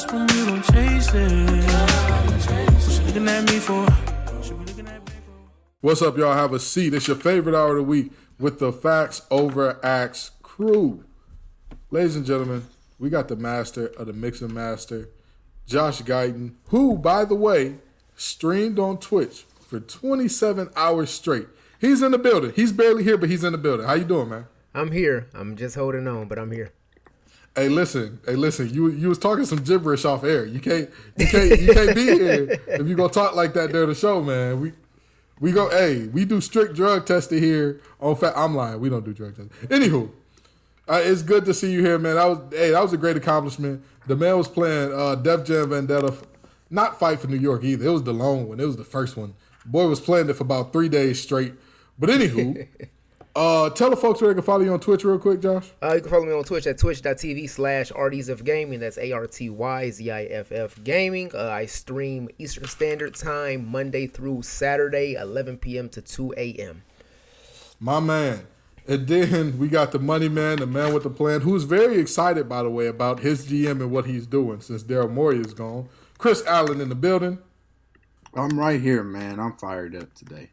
lost when you don't chase it. Looking at me for? Looking at me for? What's up, y'all? Have a seat. It's your favorite hour of the week with the Facts Over Acts crew. Ladies and gentlemen, we got the master of the mixing master, Josh Guyton, who, by the way, streamed on Twitch for 27 hours straight. He's in the building. He's barely here, but he's in the building. How you doing, man? I'm here. I'm just holding on, but I'm here. Hey, listen. Hey, listen. You you was talking some gibberish off air. You can't you can't you can't be here if you gonna talk like that during the show, man. We we go. Hey, we do strict drug testing here on. Fa- I'm lying. We don't do drug testing. Anywho, uh, it's good to see you here, man. That was hey, that was a great accomplishment. The man was playing uh, Def Jam Vendetta, not Fight for New York either. It was the lone one. It was the first one. Boy was playing it for about three days straight. But anywho, uh, tell the folks where they can follow you on Twitch real quick, Josh. Uh, you can follow me on Twitch at twitch.tv slash ArtyZiff Gaming. That's A R T Y Z I F F Gaming. Uh, I stream Eastern Standard Time Monday through Saturday, 11 p.m. to 2 a.m. My man. And then we got the money man, the man with the plan, who's very excited, by the way, about his GM and what he's doing since Daryl Morey is gone. Chris Allen in the building. I'm right here, man. I'm fired up today.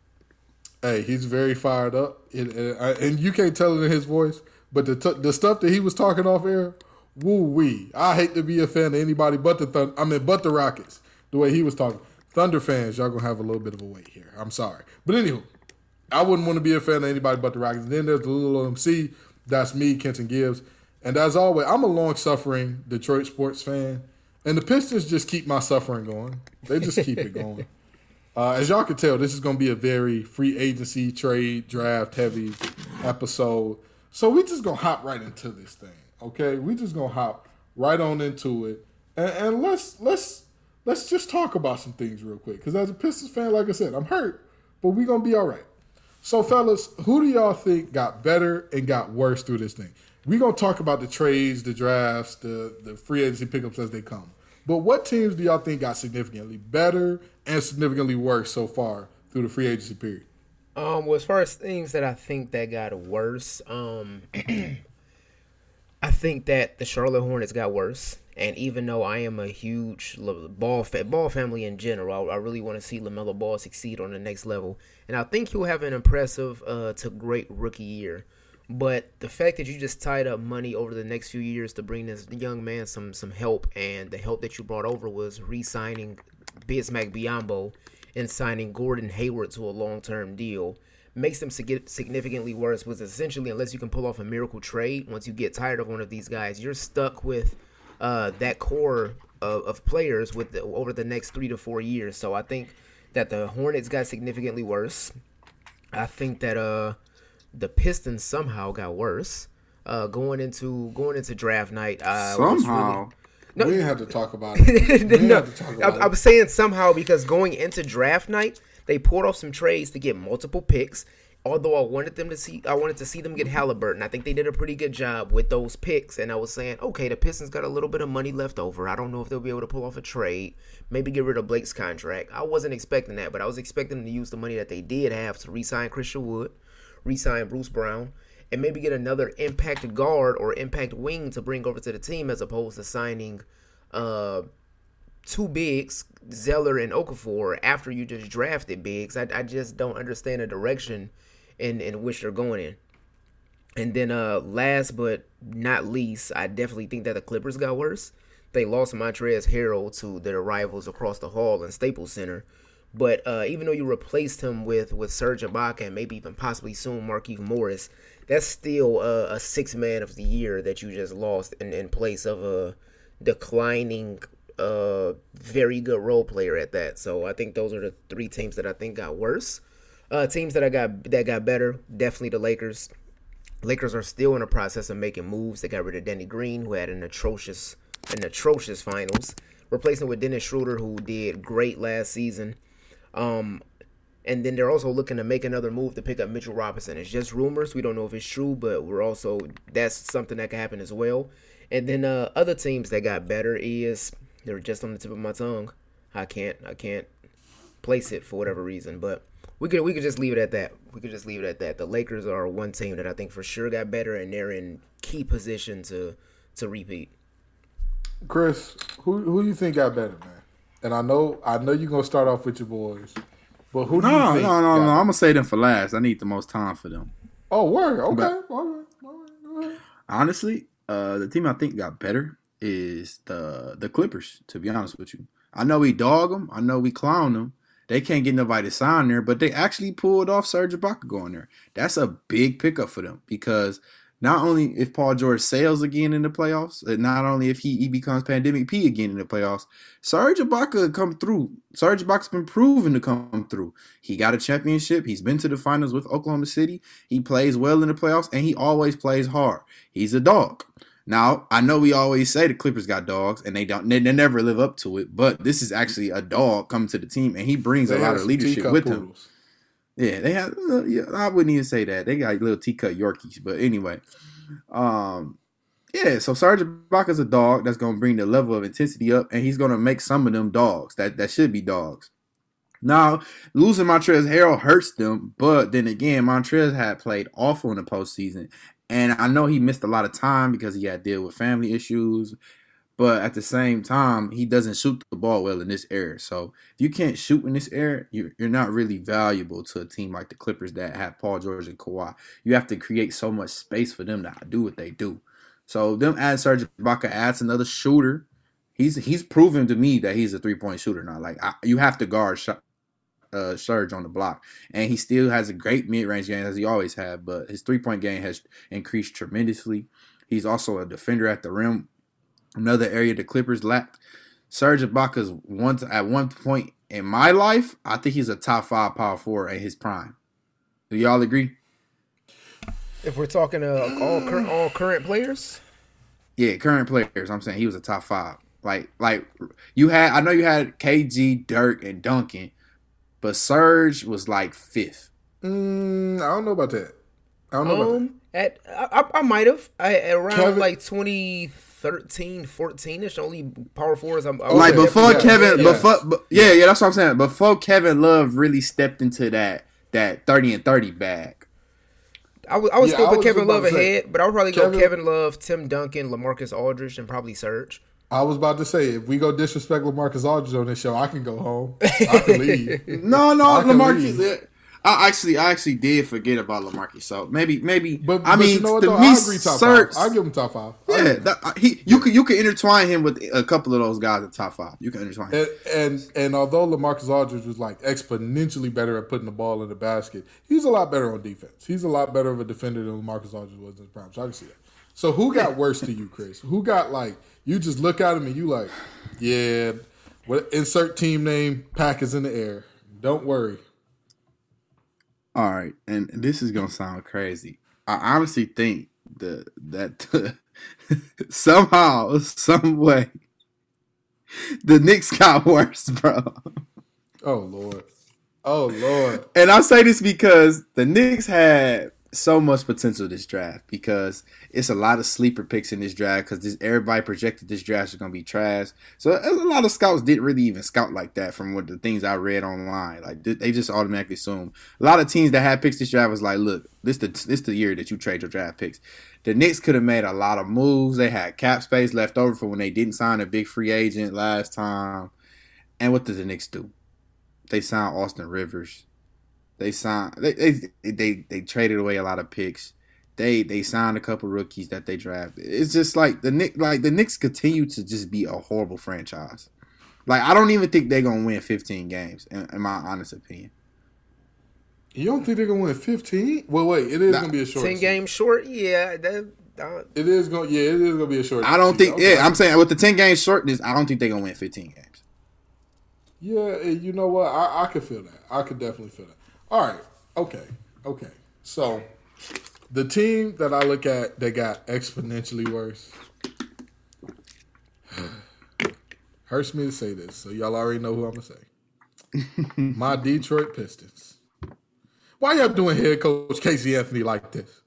Hey, he's very fired up, and, and, and you can't tell it in his voice. But the t- the stuff that he was talking off air, woo wee. I hate to be a fan of anybody but the Thun- I mean, but the Rockets. The way he was talking, Thunder fans, y'all gonna have a little bit of a wait here. I'm sorry, but anywho, I wouldn't want to be a fan of anybody but the Rockets. And then there's the little MC. That's me, Kenton Gibbs. And as always, I'm a long suffering Detroit sports fan, and the Pistons just keep my suffering going. They just keep it going. Uh, as y'all can tell, this is going to be a very free agency, trade, draft heavy episode. So we just going to hop right into this thing, okay? We just going to hop right on into it, and, and let's let's let's just talk about some things real quick. Because as a Pistons fan, like I said, I'm hurt, but we to be all right. So, fellas, who do y'all think got better and got worse through this thing? we to talk about the trades, the drafts, the, the free agency pickups as they come. But what teams do y'all think got significantly better and significantly worse so far through the free agency period? Um, well, as far as things that I think that got worse, um, I think that the Charlotte Hornets got worse. And even though I am a huge ball fa- ball family in general, I, I really want to see Lamelo Ball succeed on the next level, and I think he'll have an impressive uh, to great rookie year. But the fact that you just tied up money over the next few years to bring this young man some some help, and the help that you brought over was re-signing Bismack Biyombo and signing Gordon Hayward to a long-term deal makes them significantly worse. Was essentially, unless you can pull off a miracle trade, once you get tired of one of these guys, you're stuck with uh, that core of, of players with the, over the next three to four years. So I think that the Hornets got significantly worse. I think that uh the Pistons somehow got worse. Uh, going into going into draft night, uh, Somehow. No. we didn't have to talk about it. No, talk about I'm, it. I'm saying somehow because going into draft night, they pulled off some trades to get multiple picks. Although I wanted them to see, I wanted to see them get Halliburton. I think they did a pretty good job with those picks. And I was saying, okay, the Pistons got a little bit of money left over. I don't know if they'll be able to pull off a trade, maybe get rid of Blake's contract. I wasn't expecting that, but I was expecting them to use the money that they did have to re-sign Christian Wood, re-sign Bruce Brown, and maybe get another impact guard or impact wing to bring over to the team as opposed to signing uh two bigs, Zeller and Okafor, after you just drafted bigs. I, I just don't understand the direction in, in which they're going in. And then uh last but not least, I definitely think that the Clippers got worse. They lost Montrezl Harrell to their rivals across the hall in Staples Center. But uh, even though you replaced him with with Serge Ibaka and maybe even possibly soon Marquise Morris, that's still uh, a six man of the year that you just lost in, in place of a declining, uh, very good role player at that. So I think those are the three teams that I think got worse. Uh, teams that I got that got better, definitely the Lakers. Lakers are still in the process of making moves. They got rid of Danny Green, who had an atrocious, an atrocious finals, replacing with Dennis Schroeder, who did great last season. Um, and then they're also looking to make another move to pick up Mitchell Robinson. It's just rumors. We don't know if it's true, but we're also that's something that could happen as well. And then uh, other teams that got better is they're just on the tip of my tongue. I can't I can't place it for whatever reason, but we could we could just leave it at that. We could just leave it at that. The Lakers are one team that I think for sure got better, and they're in key position to to repeat. Chris, who who you think got better, man? And I know I know you're gonna start off with your boys, but who do No, no, no, no. I'm gonna say them for last. I need the most time for them. Oh, word. Okay. But- all right. All right. All right. Honestly, uh, the team I think got better is the the Clippers. To be honest with you, I know we dog them. I know we clown them. They can't get nobody to sign there, but they actually pulled off Serge Ibaka going there. That's a big pickup for them because not only if Paul George sails again in the playoffs, not only if he, he becomes pandemic P again in the playoffs, Serge Ibaka come through. Serge Ibaka's been proven to come through. He got a championship. He's been to the finals with Oklahoma City. He plays well in the playoffs, and he always plays hard. He's a dog. Now I know we always say the Clippers got dogs, and they don't. They, they never live up to it. But this is actually a dog coming to the team, and he brings They a lot of leadership with him. Yeah, they have. uh, Yeah, I wouldn't even say that. They got little teacut Yorkies, but anyway, um, yeah. So Serge Ibaka's a dog that's gonna bring the level of intensity up, and he's gonna make some of them dogs that that should be dogs. Now losing Montrezl Harrell hurts them, but then again, Montrez had played awful in the postseason, and I know he missed a lot of time because he had to deal with family issues. But at the same time, he doesn't shoot the ball well in this era. So if you can't shoot in this era, you're, you're not really valuable to a team like the Clippers that have Paul George and Kawhi. You have to create so much space for them to do what they do. So them add Serge Ibaka adds another shooter. He's he's proven to me that he's a three point shooter now. Like I, you have to guard sh- uh, Serge on the block, and he still has a great mid range game as he always had. But his three point game has increased tremendously. He's also a defender at the rim another area the Clippers lacked. Serge Ibaka's once at one point in my life, I think he's a top five power forward at his prime. Do y'all agree? If we're talking uh, all current all current players, Yeah, current players. I'm saying he was a top five. Like, like you had. I know you had KG, Dirk, and Duncan, but Serge was like fifth. Mm, I don't know about that. I don't know about that. um, at I, I, I might have I around Kevin- like 2013, 14 ish. Only power forwards. I'm, I like before definitely- Kevin, yeah. before but, yeah, yeah, that's what I'm saying. Before Kevin Love really stepped into that that thirty and thirty bag. I would I would Yeah, still put Kevin Love to say, ahead, but I would probably go Kevin- Kevin Love, Tim Duncan, Lamarcus Aldridge, and probably Serge. I was about to say, if we go disrespect Lamarcus Aldridge on this show, I can go home. I can leave. No, no, I can Lamarcus. I actually, I actually did forget about Lamarcus. So maybe, maybe. But, I but mean, you know what, to though? me, I agree top five. I give him top five. I yeah, that, uh, he you could you could intertwine him with a couple of those guys at top five. You can intertwine. Him. And, and and although Lamarcus Aldridge was like exponentially better at putting the ball in the basket, he's a lot better on defense. He's a lot better of a defender than Lamarcus Aldridge was in his prime. So I can see that. So who got worse to you, Chris? Who got like you just look at him and you like, yeah, what insert team name, pack is in the air. Don't worry. All right, and this is gonna sound crazy. I honestly think the that somehow, some way, the Knicks got worse, bro. Oh Lord. Oh Lord. And I say this because the Knicks had so much potential this draft because it's a lot of sleeper picks in this draft because this everybody projected this draft is gonna be trash. So a lot of scouts didn't really even scout like that from what the things I read online. Like they- they just automatically assume a lot of teams that had picks this draft was like, look, this the this the year that you trade your draft picks. The Knicks could have made a lot of moves. They had cap space left over for when they didn't sign a big free agent last time. And what did the Knicks do? They signed Austin Rivers. They signed they they they, they traded away a lot of picks. They they signed a couple rookies that they drafted. It's just like the Knicks like the Knicks continue to just be a horrible franchise. Like I don't even think they're gonna win 15 games, in, in my honest opinion. You don't think they're gonna win fifteen? Well wait, it is Nah, gonna be a short Ten season. games short. Yeah, that. It is gonna yeah, it is gonna be a short I don't season. think. Okay. Yeah, I'm saying with the 10 game shortness, I don't think they're gonna win 15 games. Yeah, you know what? I, I could feel that. I could definitely feel that. All right. Okay. Okay. So the team that I look at that got exponentially worse. Hurts me to say this, so y'all already know who I'm gonna say. My Detroit Pistons. Why y'all doing head coach Casey Anthony like this?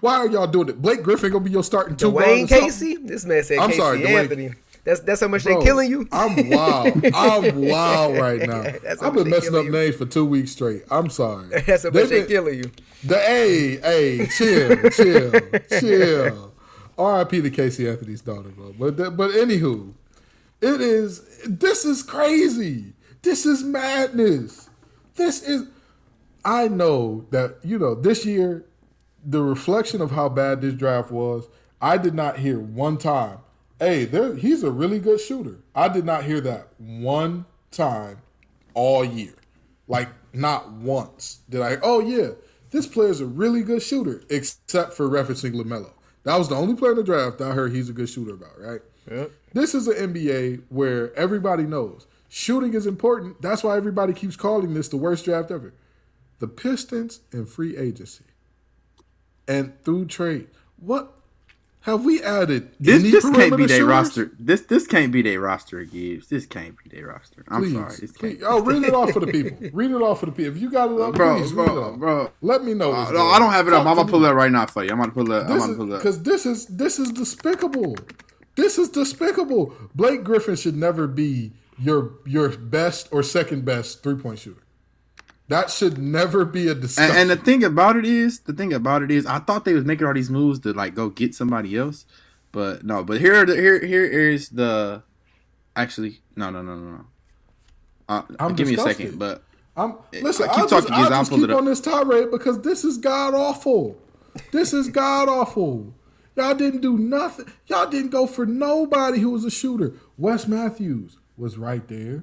Why are y'all doing it? Blake Griffin gonna be your starting two Dwayne? Casey. This man said I'm Casey sorry, Dwayne- Anthony. That's that's how much Bro, they killing you. I'm wild. I'm wild right now. I've been messing up you. names for two weeks straight. I'm sorry. That's how much they killing you. The A, A, chill, chill, chill. R.I.P. to Casey Anthony's daughter, bro. But but anywho, it is. This is crazy. This is madness. This is. I know that you know this year, the reflection of how bad this draft was. I did not hear one time. Hey, there, he's a really good shooter. I did not hear that one time all year. Like not once did I. Oh yeah, this player's a really good shooter, except for referencing Lamelo. That was the only player in the draft that I heard he's a good shooter about. Right. Yep. This is an NBA where everybody knows shooting is important. That's why everybody keeps calling this the worst draft ever. The Pistons and free agency and through trade. What have we added? This this can't be their roster. This this can't be their roster, Gibbs. This can't be their roster. I'm Please, sorry. This please. Oh, read it off for the people. Read it off for the people. If you got it up, Bro, please bro, read it off. bro. Let me know. Uh, no, I don't have it up. I'm gonna pull me. it up right now for you. I'm gonna pull it. I'm gonna pull it because this is this is despicable. This is despicable. Blake Griffin should never be your your best or second best three point shooter. That should never be a discussion. And, and the thing about it is, the thing about it is, I thought they was making all these moves to like go get somebody else, but no. But here, are the, here, here is the. Actually, no, no, no, no, no. Uh, I'm give me a second, but I'm listen. I keep will talking, just, I'll I'll just keep on this tirade because this is god awful. This is god awful. Y'all didn't do nothing. Y'all didn't go for nobody who was a shooter. Wes Matthews was right there.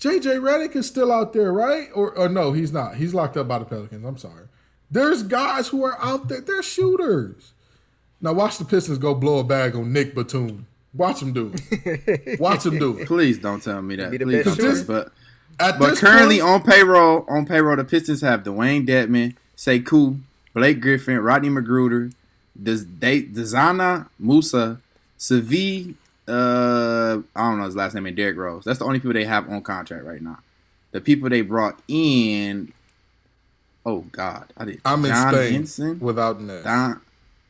JJ Redick is still out there, right? Or, or no, he's not. He's locked up by the Pelicans. I'm sorry. There's guys who are out there. They're shooters. Now watch the Pistons go blow a bag on Nick Batum. Watch him do it. Watch him do it. please don't tell me that. Be the Please don't tell me. But At but currently point, on payroll, on payroll, the Pistons have Dewayne Dedmon, Sekou, Blake Griffin, Rodney McGruder, Des- De- Dezana Musa, Savi. Uh, I don't know his last name, and Derrick Rose. That's the only people they have on contract right now. The people they brought in. Oh God, I did. I'm in John Spain Henson, without Ness. Don.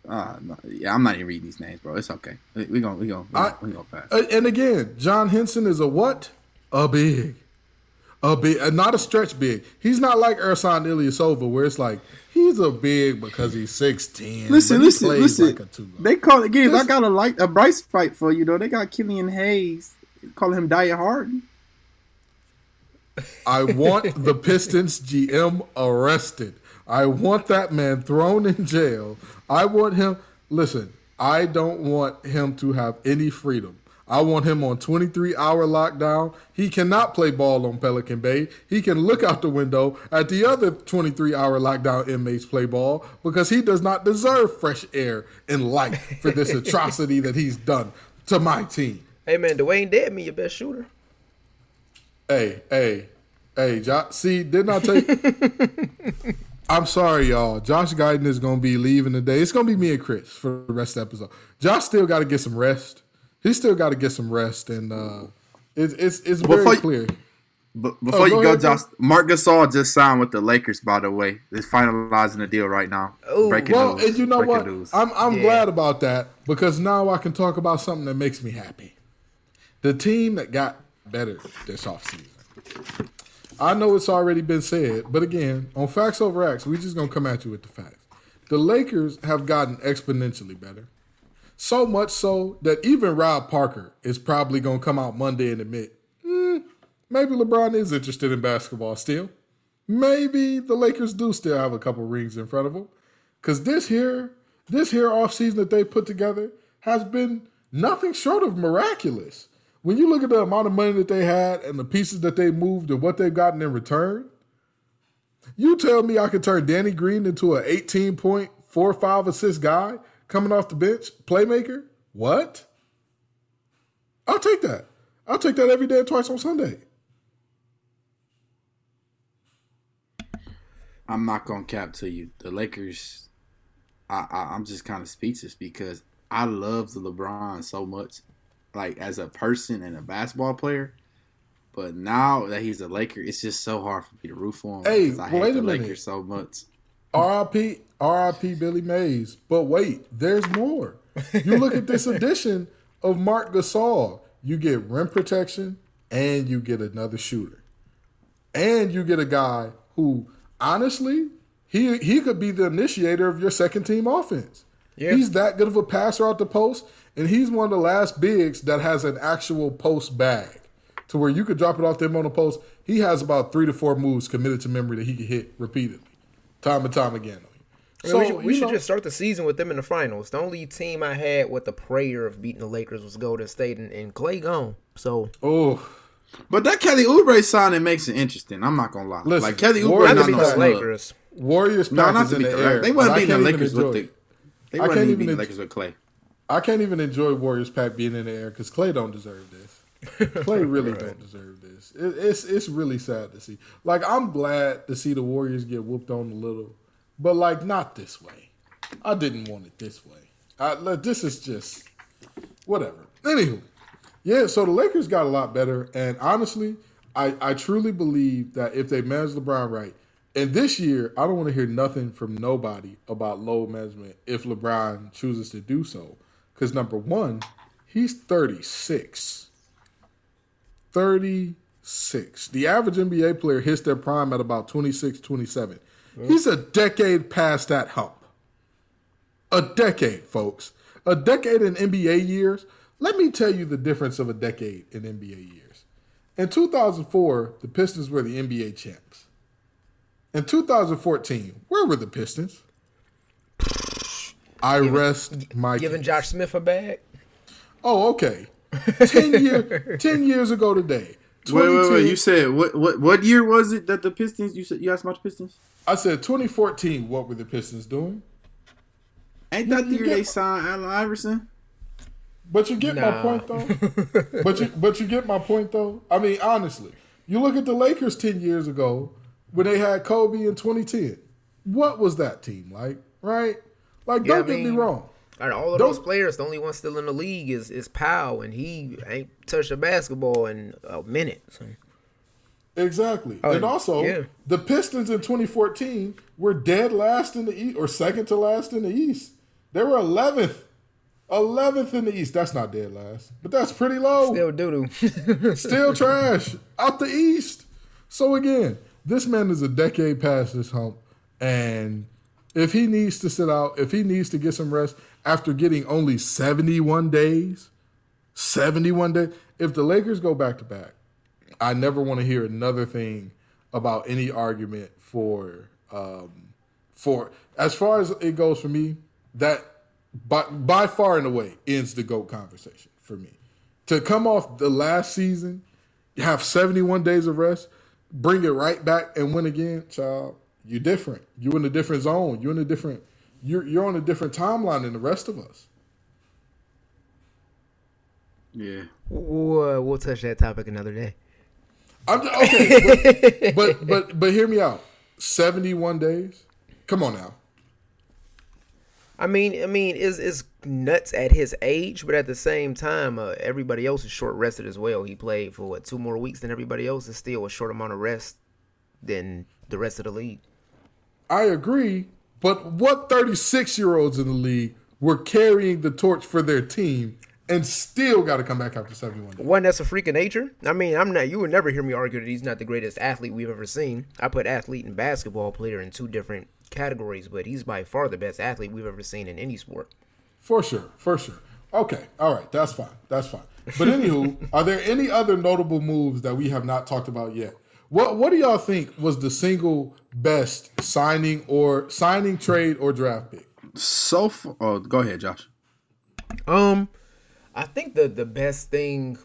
Uh, no, yeah, I'm not even reading these names, bro. It's okay. We we gonna we gonna we I- gonna, we gonna pass. Uh, And again, John Henson is a what? A big. A big, uh, not a stretch big. He's not like Ersan Ilyasova, where it's like he's a big because he's six ten. Listen, listen, plays listen. Like a they call it Gibbs. I got a light a bright fight for you though. They got Killian Hayes, calling him Diet Harden. I want the Pistons GM arrested. I want that man thrown in jail. I want him. Listen, I don't want him to have any freedom. I want him on 23 hour lockdown. He cannot play ball on Pelican Bay. He can look out the window at the other 23 hour lockdown inmates play ball because he does not deserve fresh air and light for this atrocity that he's done to my team. Hey man, Dewayne Dedmon, your best shooter. Hey, hey, hey, Josh. See, didn't I take? I'm sorry, y'all. Josh Guyton is going to be leaving today. It's going to be me and Chris for the rest of the episode. Josh still got to get some rest. He still got to get some rest, and uh, it's it's it's very Before you- clear. But before Oh, go you go, ahead, Josh, Marc Gasol just signed with the Lakers. By the way, they're finalizing the deal right now. Ooh. Breaking Well, news. and you know Breaking what? news. I'm I'm Yeah. glad about that because now I can talk about something that makes me happy. The team that got better this offseason. I know it's already been said, but again, on Facts Over Acts, we're just gonna come at you with the facts. The Lakers have gotten exponentially better. So much so that even Rob Parker is probably gonna come out Monday and admit, "Hmm, maybe LeBron is interested in basketball still. Maybe the Lakers do still have a couple rings in front of them. Cause this here, this here offseason that they put together has been nothing short of miraculous. When you look at the amount of money that they had and the pieces that they moved and what they've gotten in return, you tell me I could turn Danny Green into an 18 point, four, five assist guy coming off the bench, playmaker? What? I'll take that. I'll take that every day, twice on Sunday. I'm not gonna cap to you. The Lakers, I, I I'm just kind of speechless because I love the LeBron so much, like as a person and a basketball player. But now that he's a Laker, it's just so hard for me to root for him Hey, because I hate wait a the minute. Lakers so much. RIP, RIP Billy Mays. But wait, there's more. You look at this edition of Marc Gasol. You get rim protection and you get another shooter. And you get a guy who honestly, he he could be the initiator of your second team offense. Yeah. He's that good of a passer out the post, and he's one of the last bigs that has an actual post bag to where you could drop it off them on the post. He has about three to four moves committed to memory that he can hit repeatedly, time and time again. I mean, we should, we should just start the season with them in the finals. The only team I had with the prayer of beating the Lakers was Golden State, and, and Clay gone. So Oh, But that Kelly Oubre signing makes it interesting. I'm not gonna lie. Listen, like Kelly Warriors Oubre, not Warriors to not beat no the pack. snub. Lakers. Warriors No, not is to in beat the the air. Lakers. They and weren't I beating the Lakers with enjoy the. They I weren't can't even even beating the Lakers with Clay. I can't even enjoy Warriors pack being in the air because Clay don't deserve this. Clay really don't deserve this. It, it's it's really sad to see. Like I'm glad to see the Warriors get whooped on a little, but like not this way. I didn't want it this way. I, like, this is just whatever. Anywho, yeah. So the Lakers got a lot better, and honestly, I I truly believe that if they manage LeBron right, and this year I don't want to hear nothing from nobody about load management if LeBron chooses to do so, because number one, he's 36. 36. The average NBA player hits their prime at about 26, 27. He's a decade past that hump. A decade, folks. A decade in NBA years. Let me tell you the difference of a decade in NBA years. In 2004, the Pistons were the NBA champs. In 2014, where were the Pistons? I rest my Giving case. Josh Smith a bag. Oh, okay. Ten year, ten years ago today. Wait, wait, wait! You said what? What? What year was it that the Pistons? You said you asked about the Pistons. I said 2014. What were the Pistons doing? Ain't that the year get- they signed Allen Iverson? But you get my point though. but you but you get my point though. I mean, honestly, you look at the Lakers ten years ago when they had Kobe in 2010. What was that team like? Right? Like, Yeah, don't I get me wrong. Of all of those players, the only one still in the league is is Powell, and he ain't touched a basketball in a minute. So. Exactly. Oh, and also, yeah. the Pistons in 2014 were dead last in the East or second to last in the East. They were 11th. 11th in the East. That's not dead last, but that's pretty low. Still doo doo. Still trash out the East. So again, this man is a decade past this hump, and if he needs to sit out, if he needs to get some rest after getting only seventy-one days, seventy-one days. If the Lakers go back to back, I never want to hear another thing about any argument for um, for as far as it goes for me. That by by far and away ends the goat conversation for me. To come off the last season, have seventy one days of rest, bring it right back and win again, child. You're different. You're in a different zone. You're in a different. You're you're on a different timeline than the rest of us. Yeah. we'll, we'll touch that topic another day. I'm just, okay, but, but but but hear me out. Seventy one days. Come on now. I mean, I mean, is is nuts at his age, but at the same time, uh, everybody else is short rested as well. He played for what two more weeks than everybody else. Is still a short amount of rest than the rest of the league. I agree, but what 36 year olds in the league were carrying the torch for their team and still got to come back after 71 days? One that's a freak of nature. I mean, I'm not. You would never hear me argue that he's not the greatest athlete we've ever seen. I put athlete and basketball player in two different categories, but he's by far the best athlete we've ever seen in any sport. For sure, for sure. Okay, all right, that's fine, that's fine. But anywho, are there any other notable moves that we have not talked about yet? What What do y'all think was the single best signing or signing trade or draft pick? So far, oh, go ahead, Josh. Um, I think the the best thing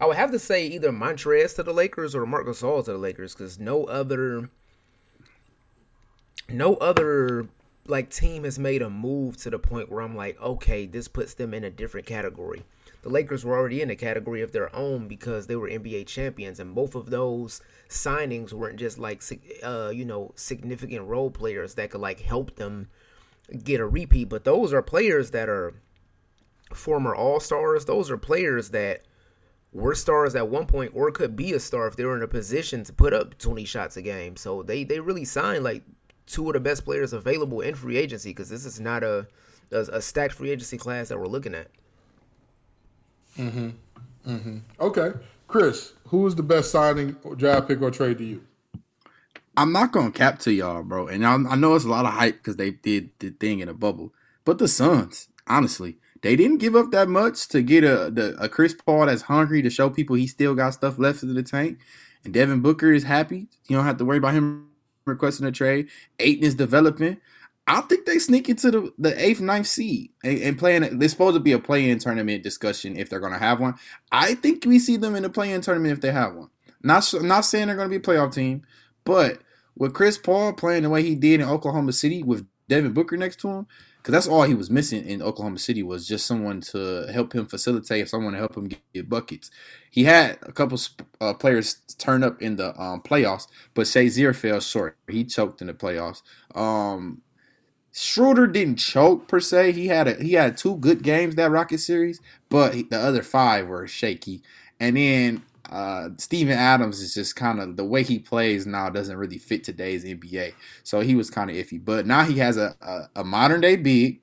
I would have to say either Montrez to the Lakers or Marc Gasol to the Lakers because no other no other like team has made a move to the point where I'm like, okay, this puts them in a different category. The Lakers were already in a category of their own because they were NBA champions, and both of those signings weren't just like uh, you know significant role players that could like help them get a repeat, but those are players that are former All Stars. Those are players that were stars at one point or could be a star if they were in a position to put up 20 shots a game. So they they really signed like two of the best players available in free agency because this is not a, a a stacked free agency class that we're looking at. Mm-hmm. Mm-hmm. Okay, Chris, who is the best signing, draft pick, or trade to you? I'm not gonna cap to y'all, bro. And I, I know it's a lot of hype because they did the thing in a bubble. but the Suns, honestly, they didn't give up that much to get a the, a Chris Paul that's hungry to show people he still got stuff left in the tank. And Devin Booker is happy. You don't have to worry about him requesting a trade. Ayton is developing. I think they sneak into the, the eighth, ninth seed and, and playing. There's supposed to be a play-in tournament discussion if they're going to have one. I think we see them in the play-in tournament if they have one. Not not saying they're going to be a playoff team, but with Chris Paul playing the way he did in Oklahoma City with Devin Booker next to him, because that's all he was missing in Oklahoma City was just someone to help him facilitate, someone to help him get, get buckets. He had a couple uh, players turn up in the um, playoffs, but Shazier fell short. He choked in the playoffs. Um, Schroeder didn't choke per se. He had a, he had two good games that Rocket series, but he, the other five were shaky. And then uh, Steven Adams is just kind of the way he plays now doesn't really fit today's NBA. So he was kind of iffy. But now he has a, a, a modern day big.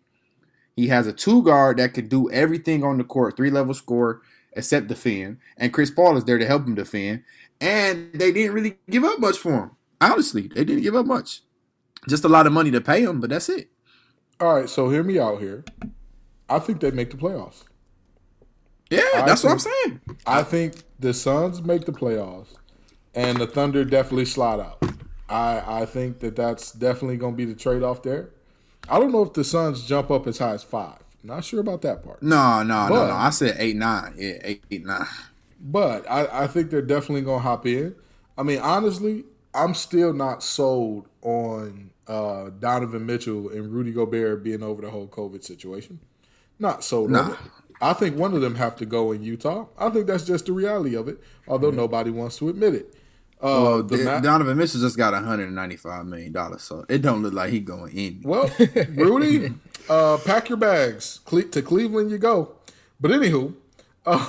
He has a two guard that could do everything on the court, three level score except defend. And Chris Paul is there to help him defend. And they didn't really give up much for him. Honestly, they didn't give up much. Just a lot of money to pay him, but that's it. All right, so hear me out here. I think they make the playoffs. Yeah, I that's what I'm saying. I think the Suns make the playoffs, and the Thunder definitely slide out. I I think that that's definitely going to be the trade off there. I don't know if the Suns jump up as high as five. Not sure about that part. No, no, no, no. I said eight, nine. Yeah, eight, eight, nine. But I, I think they're definitely gonna hop in. I mean, honestly, I'm still not sold on uh, Donovan Mitchell and Rudy Gobert being over the whole COVID situation. Not sold on Nah. I think one of them have to go in Utah. I think that's just the reality of it, although nobody wants to admit it. Uh, Well, the Ma- Donovan Mitchell just got 195 million dollars, so it don't look like he going in. Well, Rudy, uh, pack your bags. Cle- to Cleveland you go. But anywho,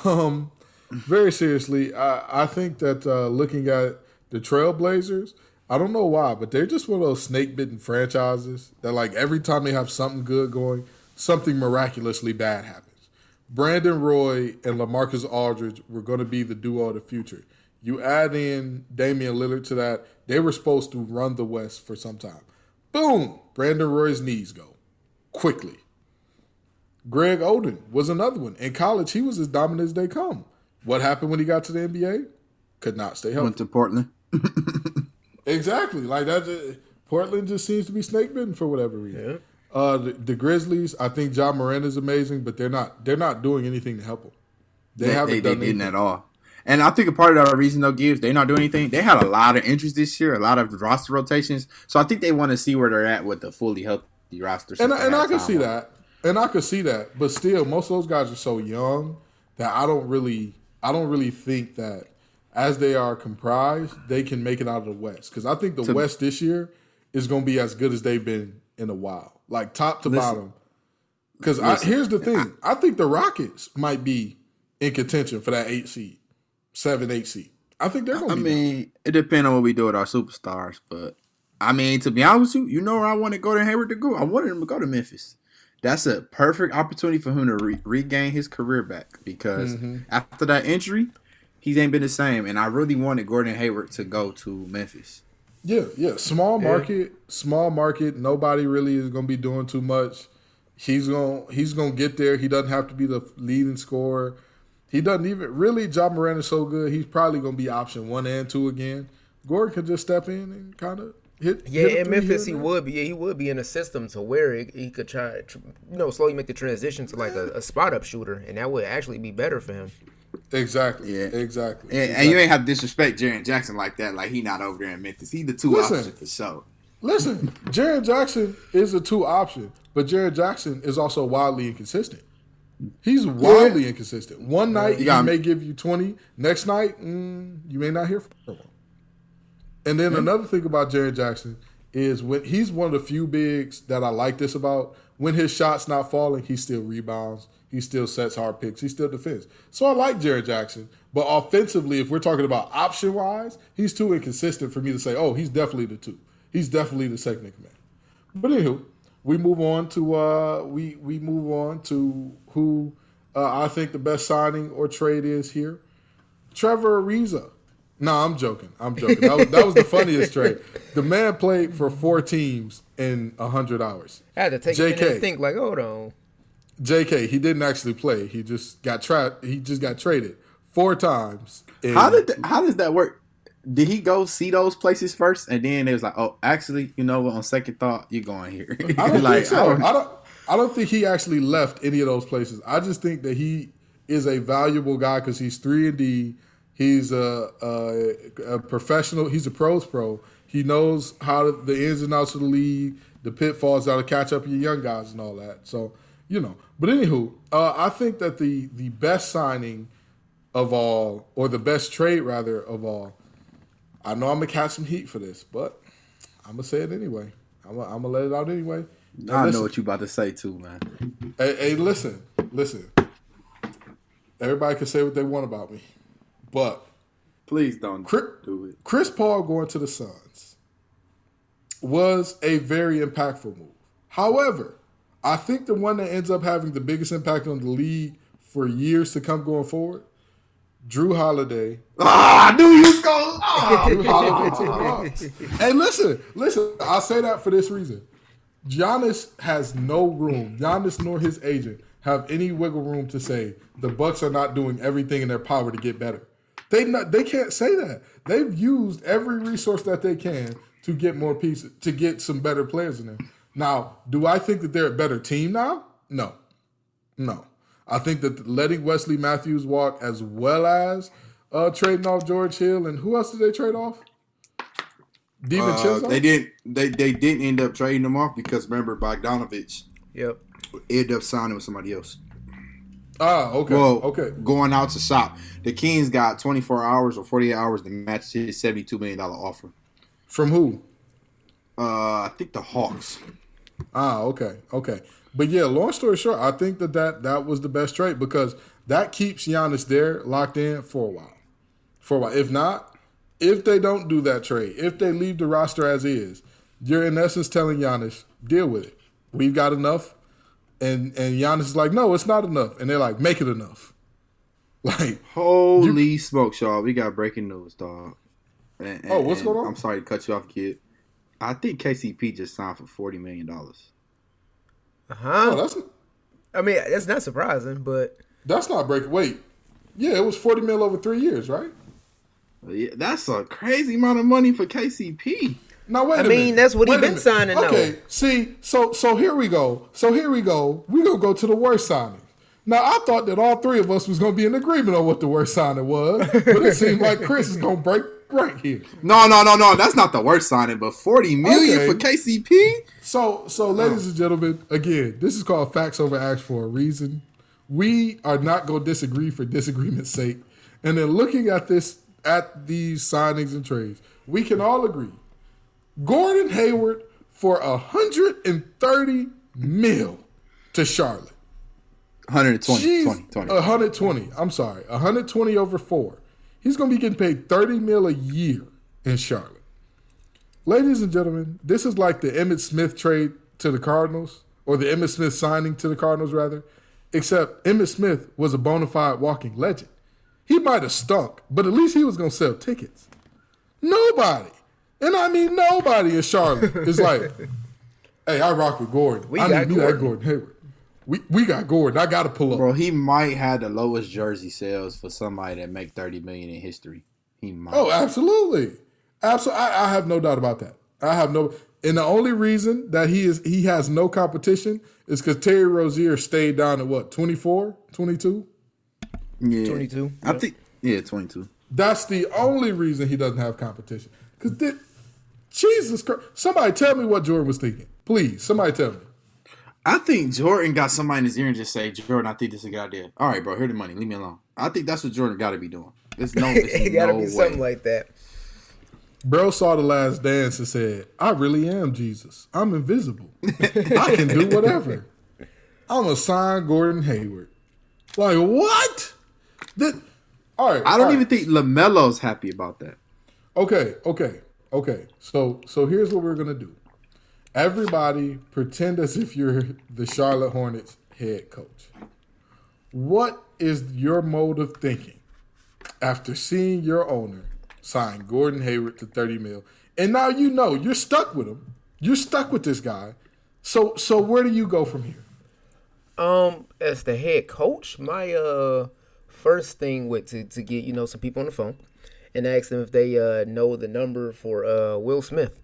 um, very seriously, I, I think that uh, looking at the Trailblazers, I don't know why, but they're just one of those snake bitten franchises that, like, every time they have something good going, something miraculously bad happens. Brandon Roy and Lamarcus Aldridge were going to be the duo of the future. You add in Damian Lillard to that, they were supposed to run the West for some time. Boom! Brandon Roy's knees go quickly. Greg Oden was another one. In college, he was as dominant as they come. What happened when he got to the NBA? Could not stay healthy. Went to Portland. Exactly. Like that. Portland just seems to be snake bitten for whatever reason. Uh, the, the Grizzlies, I think Ja Morant is amazing, but they're not. They're not doing anything to help him. They, They, haven't they, they done didn't anything. at all. And I think a part of that reason though gives they're not doing anything. They had a lot of interest this year, a lot of roster rotations. So I think they want to see where they're at with the fully healthy roster. And I- and I can see off. that, and I could see that, but still, most of those guys are so young that I don't really, I don't really think that as they are comprised, they can make it out of the West. Because I think the West this year is going to be as good as they've been in a while, like top to Listen. bottom. Because here's the thing, I think the Rockets might be in contention for that eight seed, seven, eight seed. I think they're going I to be. I mean, it depends on what we do with our superstars, but I mean, to be honest with you, you know where I want to go to Hayward to go. I wanted him to go to Memphis. That's a perfect opportunity for him to re- regain his career back because Mm-hmm. after that injury, he ain't been the same. And I really wanted Gordon Hayward to go to Memphis. Yeah, yeah. Small market, small market. Nobody really is going to be doing too much. He's going to he's going to get there. He doesn't have to be the leading scorer. He doesn't even really. Ja Morant is so good. He's probably going to be option one and two again. Gordon could just step in and kind of hit. Yeah, hit in Memphis he would be. Yeah, he would be in a system to where he, he could try, you know, slowly make the transition to like a, a spot up shooter, and that would actually be better for him. Exactly. Yeah. Exactly. And, and you ain't have to disrespect Jaren Jackson like that. Like he not over there in Memphis. He the two Listen. option for sure. Listen, Jared Jackson is a two option, but Jared Jackson is also wildly inconsistent. He's wildly inconsistent. One night he may give you twenty. Next night, mm, you may not hear from him. And then another thing about Jared Jackson is when he's one of the few bigs that I like this about. When his shot's not falling, he still rebounds. He still sets hard picks. He still defends. So I like Jared Jackson. But offensively, if we're talking about option wise, he's too inconsistent for me to say, oh, he's definitely the two. He's definitely the second in command. But anywho, we move on to uh, we we move on to who uh, I think the best signing or trade is here. Trevor Ariza No, I'm joking. I'm joking. That was, that was the funniest trade. The man played for four teams in hundred hours. I had to take a JK. and think like, hold on. J.K. He didn't actually play. He just got tra- He just got traded four times. How did th- how does that work? Did he go see those places first, and then it was like, oh, actually, you know what? On second thought, you're going here. I don't like, think so. oh, I don't. I don't think he actually left any of those places. I just think that he is a valuable guy because he's three and D. He's a, a, a professional. He's a pros pro. He knows how to, the ins and outs of the league, the pitfalls, how to catch up with your young guys and all that. So you know. But anywho, uh, I think that the the best signing of all, or the best trade rather of all. I know I'm gonna catch some heat for this, but I'm gonna say it anyway. I'm gonna, I'm gonna let it out anyway. Hey, I know what you about to say too, man. Hey, hey, listen, listen. Everybody can say what they want about me, but Please don't Chris, do it. Chris Paul going to the Suns was a very impactful move. However, I think the one that ends up having the biggest impact on the league for years to come going forward, Jrue Holiday. Ah, I knew you was going. Ah. Jrue Holiday to the Bucks. Hey, listen, listen. I say that for this reason. Giannis has no room. Giannis nor his agent have any wiggle room to say the Bucks are not doing everything in their power to get better. They not, they can't say that. They've used every resource that they can to get more pieces, to get some better players in there. Now, do I think that they're a better team now? No, no. I think that letting Wesley Matthews walk, as well as uh, trading off George Hill and who else did they trade off? Uh, DiVincenzo. they didn't. They they didn't end up trading them off because remember Bogdanovich Yep. ended up signing with somebody else. ah, okay, Well, okay. going out to shop. The Kings got 24 hours or 48 hours to match his 72 million dollar offer. From who? Uh, I think the Hawks. Ah, okay, okay. But yeah, long story short, I think that that, that was the best trade because that keeps Giannis there locked in for a while. For a while. If not, if they don't do that trade, if they leave the roster as is, you're in essence telling Giannis, deal with it. We've got enough. And and Giannis is like, no, it's not enough. And they're like, make it enough. Like, Holy smoke, y'all! We got breaking news, dog. And- Oh, what's going on? I'm sorry to cut you off, kid. I think KCP just signed for 40 million dollars. Uh huh? oh, that's I mean, that's not surprising, but that's not break. Wait, yeah, it was forty mil over three years, right? Yeah, that's a crazy amount of money for KCP. Now wait. I a mean, minute. that's what he Wait a been minute. signing, though. Okay, see, so so here we go. So here we go. We gonna go to the worst signing. Now I thought that all three of us was gonna be in agreement on what the worst signing was, but it seemed like Chris is gonna break right here. No, no, no, no. That's not the worst signing, but 40 million Okay. for KCP. So so oh. ladies and gentlemen, again, this is called facts over acts for a reason. We are not gonna disagree for disagreement's sake. And then looking at this at these signings and trades, we can all agree. Gordon Hayward for a hundred and thirty mil to Charlotte. 120, Jeez, 20, 20. 120. I'm sorry, 120 over four. He's going to be getting paid 30 mil a year in Charlotte. Ladies and gentlemen, this is like the Emmitt Smith trade to the Cardinals, or the Emmitt Smith signing to the Cardinals, rather. Except Emmitt Smith was a bona fide walking legend. He might have stunk, but at least he was going to sell tickets. Nobody, and I mean nobody in Charlotte is like, hey, I rock with Gordon. We I got that Gordon. Gordon Hayward. We, we got Gordon. I got to pull up. Bro, he might have the lowest jersey sales for somebody that make 30 million in history. He might. Oh, absolutely, absolutely. I, I have no doubt about that. I have no, and the only reason that he is he has no competition is because Terry Rozier stayed down at what 24, 22? yeah. 22, I yeah. think, yeah, 22. That's the only reason he doesn't have competition. Because Jesus Christ, somebody tell me what Jordan was thinking, please. Somebody tell me. I think Jordan got somebody in his ear and just say, Jordan, I think this is a good idea. All right, bro, here the money. Leave me alone. I think that's what Jordan got to be doing. There's no, it there's gotta no be way. something like that. Bro saw the last dance and said, "I really am Jesus. I'm invisible. I can do whatever. I'm a sign Gordon Hayward." Like what? That, all right. I don't all right. even think LaMelo's happy about that. Okay, okay, okay. So so here's what we're gonna do. Everybody pretend as if you're the Charlotte Hornets head coach. What is your mode of thinking after seeing your owner sign Gordon Hayward to 30 mil. And now you know you're stuck with him. You're stuck with this guy. So so where do you go from here? Um, as the head coach, my uh first thing with to, to get you know some people on the phone and ask them if they uh know the number for uh Will Smith.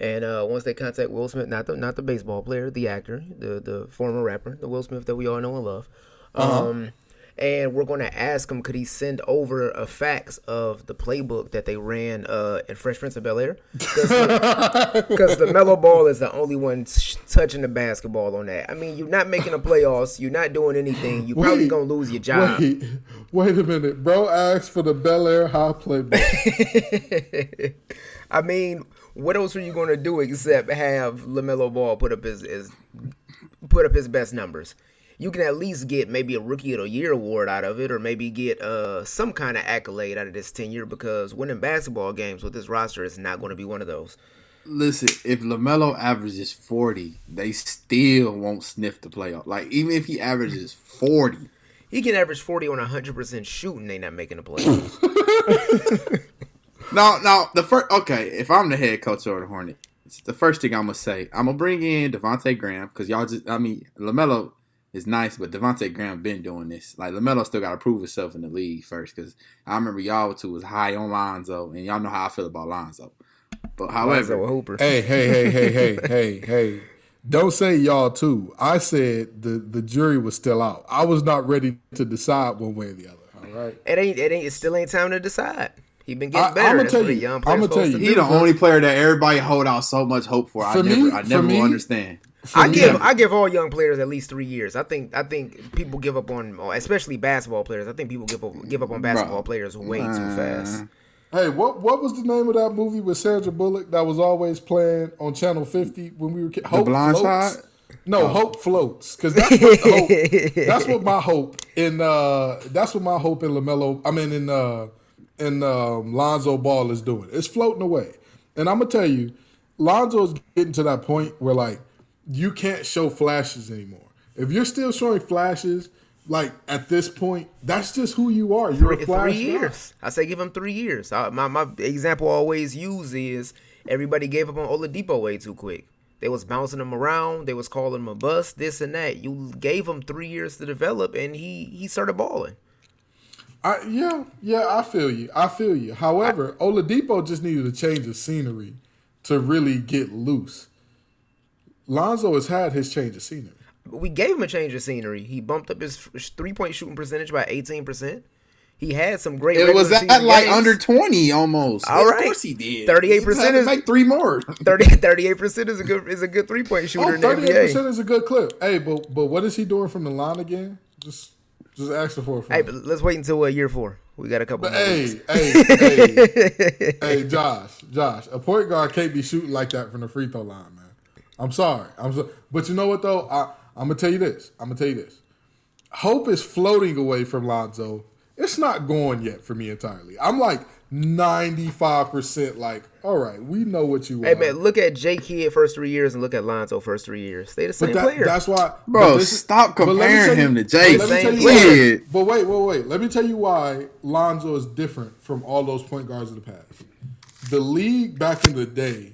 And uh once they contact Will Smith, not the not the baseball player, the actor, the the former rapper, the Will Smith that we all know and love. Um and we're going to ask him could he send over a fax of the playbook that they ran uh, in Fresh Prince of Bel Air because the mellow ball is the only one sh- touching the basketball on that. I mean, you're not making the playoffs, you're not doing anything, you probably Wait, gonna lose your job. Wait, wait a minute. Bro asked for the Bel Air high playbook. I mean, what else are you gonna do except have Lamelo Ball put up his, his put up his best numbers? You can at least get maybe a Rookie of the Year award out of it, or maybe get uh some kind of accolade out of this tenure because winning basketball games with this roster is not going to be one of those. Listen, if Lamelo averages forty, they still won't sniff the playoff. Like even if he averages forty, He can average forty on hundred percent shooting. They not making the playoffs. No, no. The first, okay. If I'm the head coach of the Hornet, it's the first thing I'm gonna say, I'm gonna bring in Devonte Graham because y'all just, I mean, Lamelo is nice, but Devonte Graham been doing this. Like Lamelo still got to prove himself in the league first because I remember y'all two was high on Lonzo, and y'all know how I feel about Lonzo. But however, Lonzo a hooper. hey, hey, hey, hey, hey, hey, hey. Don't say y'all too. I said the, the jury was still out. I was not ready to decide one way or the other. All right. It ain't. It ain't. It still ain't time to decide. He been I- getting better. I'ma tell you- young I'ma tell you, to he do. the only player that everybody hold out so much hope for. I For never, me- I for never me- understand. I me- give I give all young players at least three years. I think I think people give up on, especially basketball players. I think people give up give up on basketball players way too fast. Hey, what what was the name of that movie with Sandra Bullock that was always playing on Channel 50 when we were kids? Hope Blind Floats? Side? No, Hope Floats. Because that's what hope, that's what my hope in uh that's what my hope in Lamelo I mean in uh in um, Lonzo Ball is doing. It's floating away. And I'm gonna tell you, Lonzo's getting to that point where like you can't show flashes anymore. If you're still showing flashes, like at this point, that's just who you are. You're a Three, flash three guy. years. I say give him three years. I, my my example I always use is everybody gave up on Oladipo way too quick. They was bouncing him around. They was calling him a bust, this and that. You gave him three years to develop, and he he started balling. I, yeah, yeah, I feel you. I feel you. However, Oladipo just needed a change of scenery to really get loose. Lonzo has had his change of scenery. We gave him a change of scenery. He bumped up his three point shooting percentage by eighteen percent. He had some great. It was regular at season like games. under twenty almost. All Of right. course he did. 38% He just had to is- make three more. 38 percent is a good is a good three point oh, shooter Oh, in the 38% NBA. is a good clip. Hey, but but what is he doing from the line again? Just just asking for it. Hey, but let's wait until uh, year four. We got a couple. But hey, hey, hey, hey, Josh, Josh, a point guard can't be shooting like that from the free throw line, man. I'm sorry. I'm so, but you know what though? I, I'm gonna tell you this. I'm gonna tell you this. Hope is floating away from Lonzo. It's not going yet for me entirely. I'm like 95% like, all right, we know what you Hey are. man, look at J Kidd first three years and look at Lonzo first three years. They the same But that, player. that's why, Bro, but this stop but let me comparing tell you- him to Jay but let me tell you Kidd. why- But wait, wait, wait. Let me tell you why Lonzo is different from all those point guards of the past. The league back in the day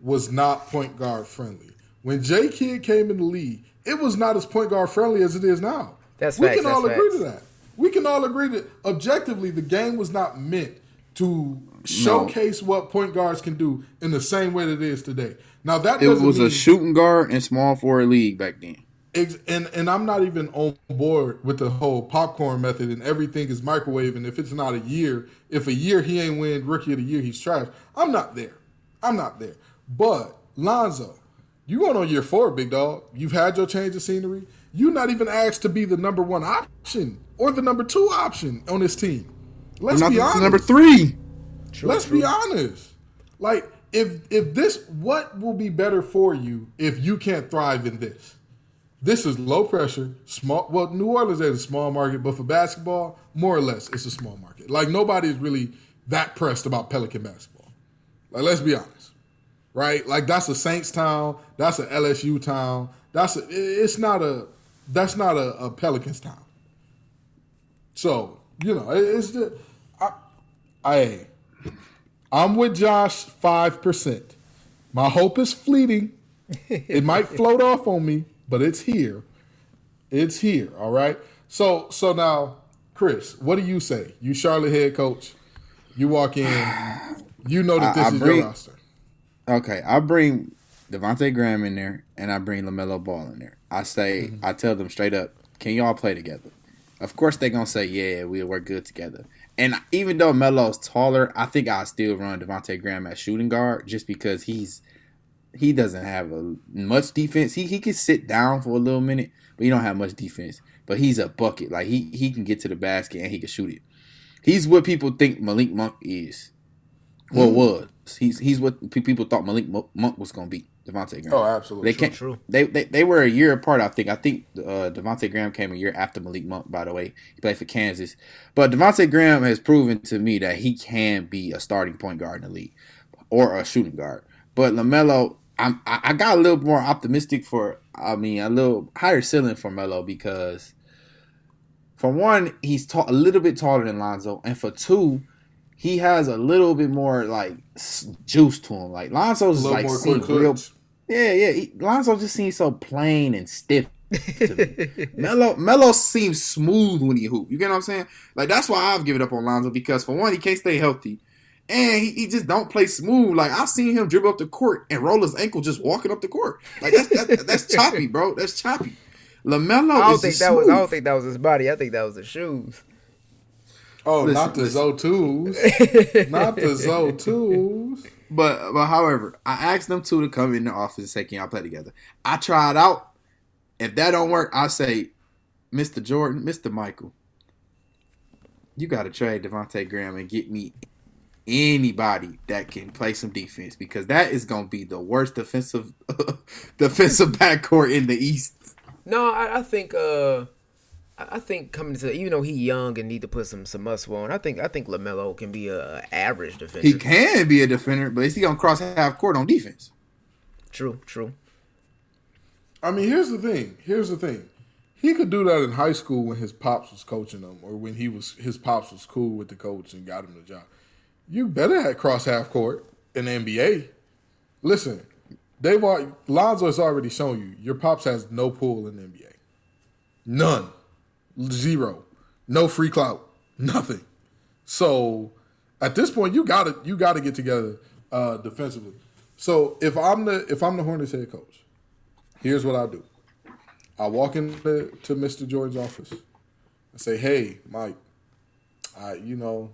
was not point guard friendly. When J Kidd came in the league, it was not as point guard friendly as it is now. That's we facts, can all that's agree facts. to that. We can all agree that objectively the game was not meant to showcase what point guards can do in the same way that it is today. Now that It was mean, a shooting guard and small forward league back then. Ex- and and I'm not even on board with the whole popcorn method and everything is microwave. And if it's not a year, if a year he ain't win rookie of the year, he's trash. I'm not there. I'm not there. But Lonzo, you going on year four, big dog. You've had your change of scenery. You're not even asked to be the number one option or the number two option on this team. Let's Not be the- honest. number three. Let's be honest. Like if if this what will be better for you if you can't thrive in this? This is low pressure, small well, New Orleans is a small market, but for basketball, more or less, it's a small market. Like nobody's really that pressed about Pelican basketball. Like let's be honest. Right? Like that's a Saints town, that's a LSU town, that's a it's not a that's not a, a Pelicans town. So, you know, it's just I I I'm with Josh five percent. My hope is fleeting. It might float off on me, but it's here. It's here. All right. So so now, Chris, what do you say? You Charlotte head coach. You walk in. You know that this I is bring- your roster. Okay, I bring Devonte Graham in there, and I bring Lamelo Ball in there. I say, mm-hmm. I tell them straight up, can y'all play together? Of course, they're gonna say, yeah, we'll work good together. And even though Melo's taller, I think I still run Devonte Graham at shooting guard just because he's he doesn't have a, much defense. He he can sit down for a little minute, but he don't have much defense. But he's a bucket. Like he he can get to the basket and he can shoot it. He's what people think Malik Monk is. Well, mm-hmm. was he's he's what people thought Malik Monk was going to be. Devonte Graham. Oh, absolutely. They can't. True. They, they they were a year apart. I think. I think uh, Devonte Graham came a year after Malik Monk. By the way, he played for Kansas. But Devonte Graham has proven to me that he can be a starting point guard in the league or a shooting guard. But Lamelo, I'm I I got a little more optimistic for. I mean, a little higher ceiling for Melo because, for one, he's ta- a little bit taller than Lonzo, and for two, he has a little bit more like juice to him. Like Lonzo's like seemed real. Yeah, yeah. He, Lonzo just seems so plain and stiff. to me. Melo, Melo seems smooth when he hoop. You get what I'm saying? Like that's why I've given up on Lonzo because for one, he can't stay healthy, and he, he just don't play smooth. Like I've seen him dribble up the court and roll his ankle just walking up the court. Like that's that, that's choppy, bro. That's choppy. Lamelo I don't is think just that was. I don't think that was his body. I think that was the shoes. Oh, Listen, not the listen. Zo2s. not the Zo2s. But but however, I asked them two to come in the office and say, "Can y'all play together?" I tried out. If that don't work, I say, "Mr. Jordan, Mr. Michael, you got to trade Devonte Graham and get me anybody that can play some defense because that is gonna be the worst defensive defensive backcourt in the East." No, I, I think. Uh, I I think coming to even though he young and need to put some some muscle on, I think I think Lamelo can be a, a average defender. He can be a defender, but is he gonna cross half court on defense? True, true. I mean, here's the thing. Here's the thing. He could do that in high school when his pops was coaching him, or when he was his pops was cool with the coach and got him the job. You better have cross half court in the NBA. Listen, they've already, Lonzo has already shown you your pops has no pull in the NBA. None, zero, no free clout, nothing. So at this point, you got to you got to get together uh, defensively. So if I'm the if I'm the Hornets head coach, here's what I do. I walk into to Mr. Jordan's office. I say, "Hey, Mike, I you know,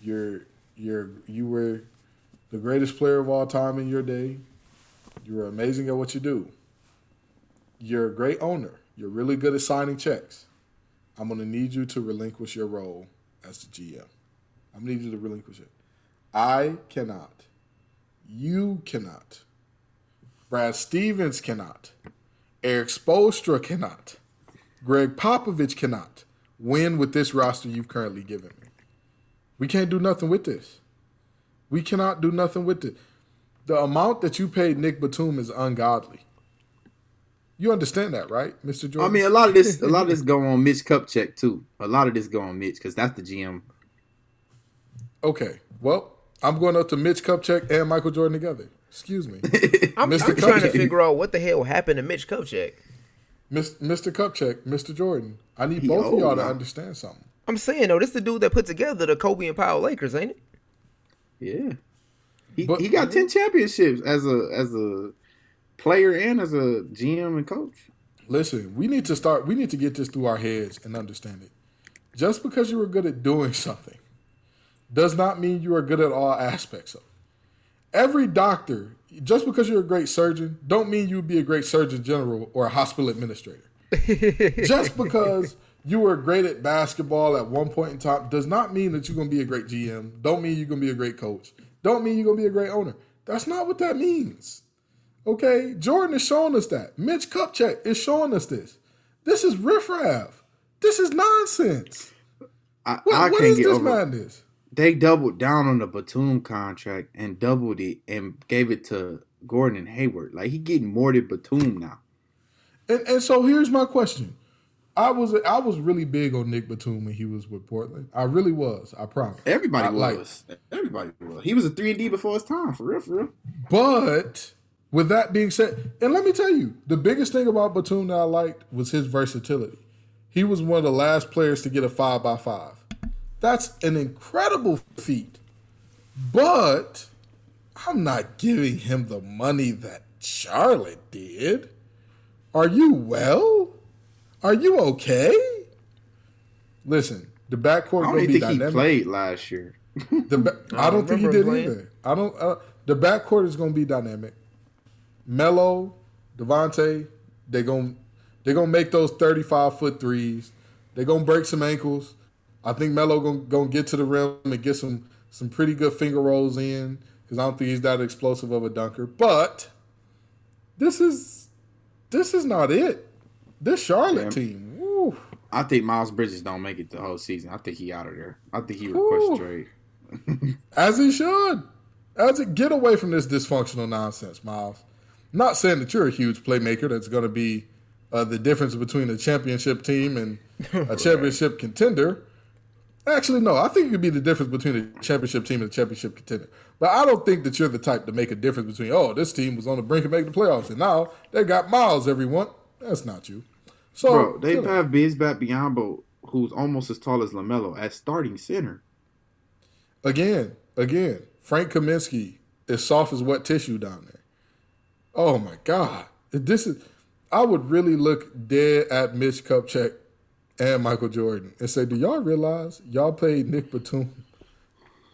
you're you're you were the greatest player of all time in your day. You were amazing at what you do. You're a great owner. You're really good at signing checks. I'm gonna need you to relinquish your role as the GM. I'm gonna need you to relinquish it. I cannot. You cannot. Brad Stevens cannot. Erik Spoelstra cannot. Gregg Popovich cannot win with this roster you've currently given me. We can't do nothing with this. We cannot do nothing with it. The amount that you paid Nick Batum is ungodly. You understand that, right, Mr. Jordan? I mean, a lot of this, a lot of this go on Mitch Kupchak too. A lot of this go on Mitch because that's the GM. okay. Well, I'm going up to Mitch Kupchak and Michael Jordan together. Excuse me. I'm, Mr. I'm trying to figure out what the hell happened to Mitch Kupchak. Mr. Kupchak, Mr. Jordan. I need He both of y'all to understand something. I'm saying though, this is the dude that put together the Kobe and Pau Lakers, ain't it? Yeah, he, But- he got ten championships as a as a player and as a GM and coach. Listen, we need to start. We need to get this through our heads and understand it. Just because you were good at doing something does not mean you are good at all aspects of it. Every doctor, just because you're a great surgeon, don't mean you would be a great surgeon general or a hospital administrator. just because you were great at basketball at one point in time does not mean that you're going to be a great GM. Don't mean you're going to be a great coach. Don't mean you're going to be a great owner. That's not what that means. Okay, Jordan is showing us that. Mitch Kupchak is showing us this. This is riffraff. This is nonsense. I, What, I what can't is get this over. madness? They doubled down on the Batum contract and doubled it and gave it to Gordon and Hayward. Like he getting more than Batum now. And and so here's my question: I was I was really big on Nick Batum when he was with Portland. I really was. I promise. Everybody I was. Everybody was. He was a three and D before his time, for real, for real. But with that being said, and let me tell you, the biggest thing about Batum that I liked was his versatility. He was one of the last players to get a five by five. That's an incredible feat. But I'm not giving him the money that Charlotte did. Are you well? Are you okay? Listen, the backcourt I don't gonna be think he dynamic. played last year. The ba- I, I don't think he did playing. either. I don't. Uh, the backcourt is going to be dynamic. Melo, Devonte, they're gonna they're gonna make those thirty five foot threes. They're gonna break some ankles. I think Melo gonna, gonna get to the rim and get some some pretty good finger rolls in because I don't think he's that explosive of a dunker. But this is this is not it. This Charlotte Yeah. team. Woo. I think Miles Bridges don't make it the whole season. I think he out of there. I think he Ooh. requests trade. As he should. As it get away from this dysfunctional nonsense, Miles. Not saying that you're a huge playmaker that's going to be uh, the difference between a championship team and a championship contender. Actually, no. I think it could be the difference between a championship team and a championship contender. But I don't think that you're the type to make a difference between, oh, this team was on the brink of making the playoffs, and now they got Miles, everyone. That's not you. So, Bro, they you know. have Bismack Biyombo, who's almost as tall as LaMelo, as starting center. Again, again, Frank Kaminsky is soft as wet tissue down there. Oh my God. This is I would really look dead at Mitch Kupchak and Michael Jordan and say, Do y'all realize y'all paid Nick Batum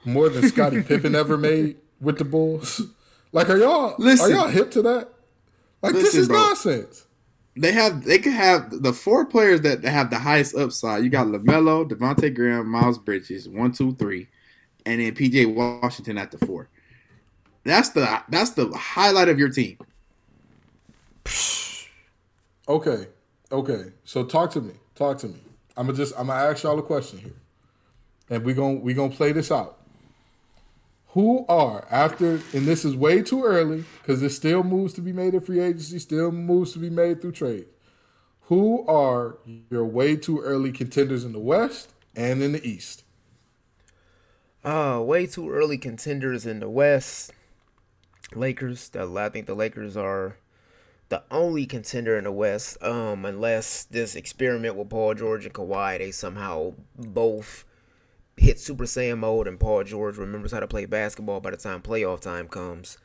more than Scottie Pippen ever made with the Bulls? Like are y'all Listen. are y'all hip to that? Like this is bro. nonsense. They have they could have the four players that have the highest upside. You got LaMelo, Devonte Graham, Miles Bridges, one, two, three, and then PJ Washington at the four. That's the that's the highlight of your team. Okay. Okay. So talk to me. Talk to me. I'm gonna just I'm gonna ask y'all a question here. And we're gonna we gonna play this out. Who are after and this is way too early, because there's still moves to be made in free agency, still moves to be made through trade. Who are your way too early contenders in the West and in the East? Uh, way too early contenders in the West. Lakers. I think the Lakers are the only contender in the West. Um, unless this experiment with Paul George and Kawhi, they somehow both hit Super Saiyan mode, and Paul George remembers how to play basketball by the time playoff time comes.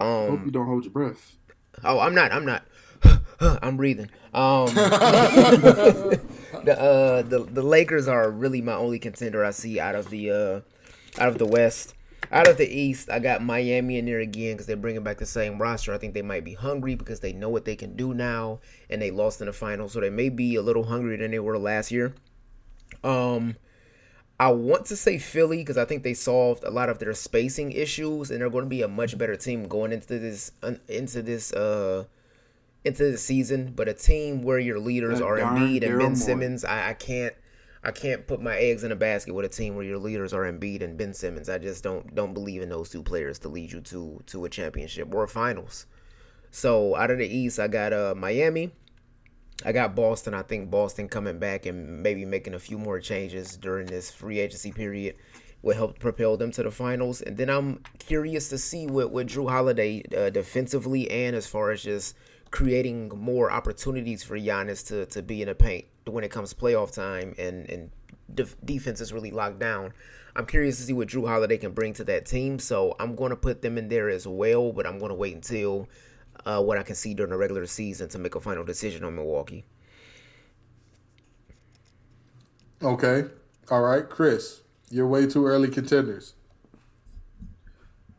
Hope Um, you don't hold your breath. Oh, I'm not. I'm not. I'm breathing. Um, the uh, the the Lakers are really my only contender I see out of the uh, out of the West. Out of the East, I got Miami in there again because they're bringing back the same roster. I think they might be hungry because they know what they can do now, and they lost in the finals, so they may be a little hungrier than they were last year. Um, I want to say Philly because I think they solved a lot of their spacing issues, and they're going to be a much better team going into this into this uh into the season. But a team where your leaders That are Embiid and Ben. Simmons, I, I can't I can't put my eggs in a basket with a team where your leaders are Embiid and Ben Simmons. I just don't don't believe in those two players to lead you to to a championship or a finals. So out of the East, I got uh Miami. I got Boston. I think Boston coming back and maybe making a few more changes during this free agency period will help propel them to the finals. And then I'm curious to see what, what Jrue Holiday uh, defensively and as far as just creating more opportunities for Giannis to, to be in the paint when it comes to playoff time and, and def- defense is really locked down. I'm curious to see what Jrue Holiday can bring to that team. So I'm going to put them in there as well, but I'm going to wait until uh, what I can see during the regular season to make a final decision on Milwaukee. Okay. All right, Chris. You're way too early contenders.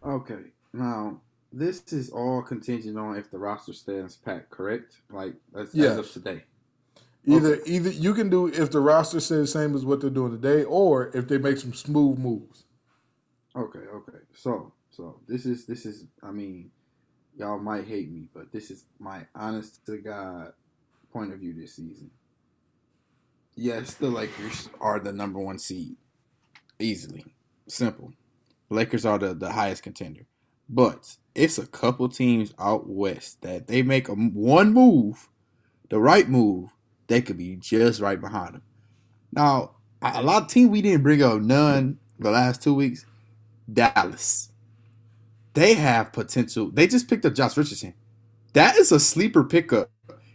Okay, now this is all contingent on if the roster stands packed, correct? Like that's Yes. as of today. Either either you can do if the roster stays the same as what they're doing today, or if they make some smooth moves. Okay, okay. So, so this is this is. I mean, y'all might hate me, but this is my honest to God point of view this season. Yes, the Lakers are the number one seed, easily, simple. Lakers are the the highest contender, but it's a couple teams out west that they make a one move, the right move, they could be just right behind them. Now, a lot of team we didn't bring up none the last two weeks. Dallas, they have potential. They just picked up Josh Richardson. That is a sleeper pickup.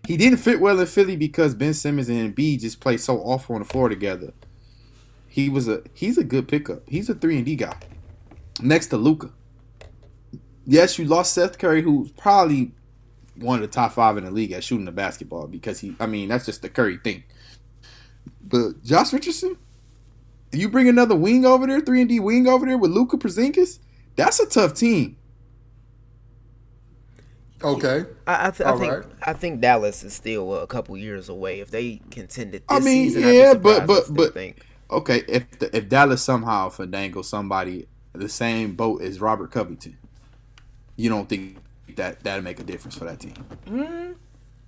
He didn't fit well in Philly because Ben Simmons and Embiid just played so awful on the floor together. He was a he's a good pickup. He's a three and D guy. Next to Luka. Yes, you lost Seth Curry, who's probably one of the top five in the league at shooting the basketball because he I mean that's just the Curry thing. But Josh Richardson, you bring another wing over there, three and D wing over there with Luka Porzingis. That's a tough team. Okay. I, I, th- I think right. I think Dallas is still uh, a couple years away. If they contended this I mean, season, I'd be yeah, surprised. but- but- but- think. Okay, if the, if Dallas somehow finagle somebody the same boat as Robert Covington, you don't think that that'll make a difference for that team?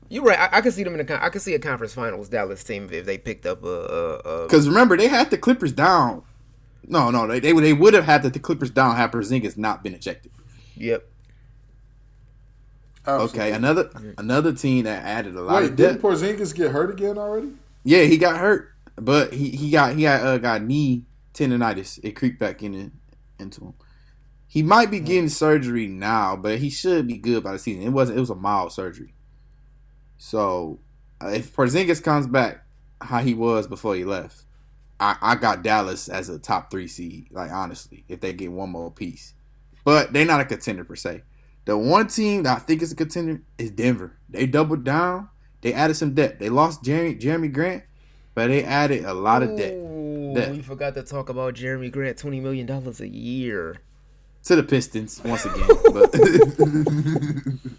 You're right. I, I could see them in the. I could see a conference finals Dallas team if they picked up a, a, a Because remember, they had the Clippers down. No, no, they they, would- they would have had the, the Clippers down had Porzingis not been ejected. yep. Okay, another another team that added a lot Wait, of didn't depth. Porzingis get hurt again already? Yeah, he got hurt, but he he got he got uh, got knee tendonitis. It creeped back in into him. He might be getting surgery now, but he should be good by the season. It wasn't. It was a mild surgery. So uh, if Porzingis comes back how he was before he left, I, I got Dallas as a top three seed. Like honestly, if they get one more piece, but they're not a contender per se. The one team that I think is a contender is Denver. They doubled down. They added some depth. They lost Jerami, Jerami Grant, but they added a lot of depth Ooh, Depth. we forgot to talk about Jerami Grant, twenty million dollars a year. To the Pistons once again. But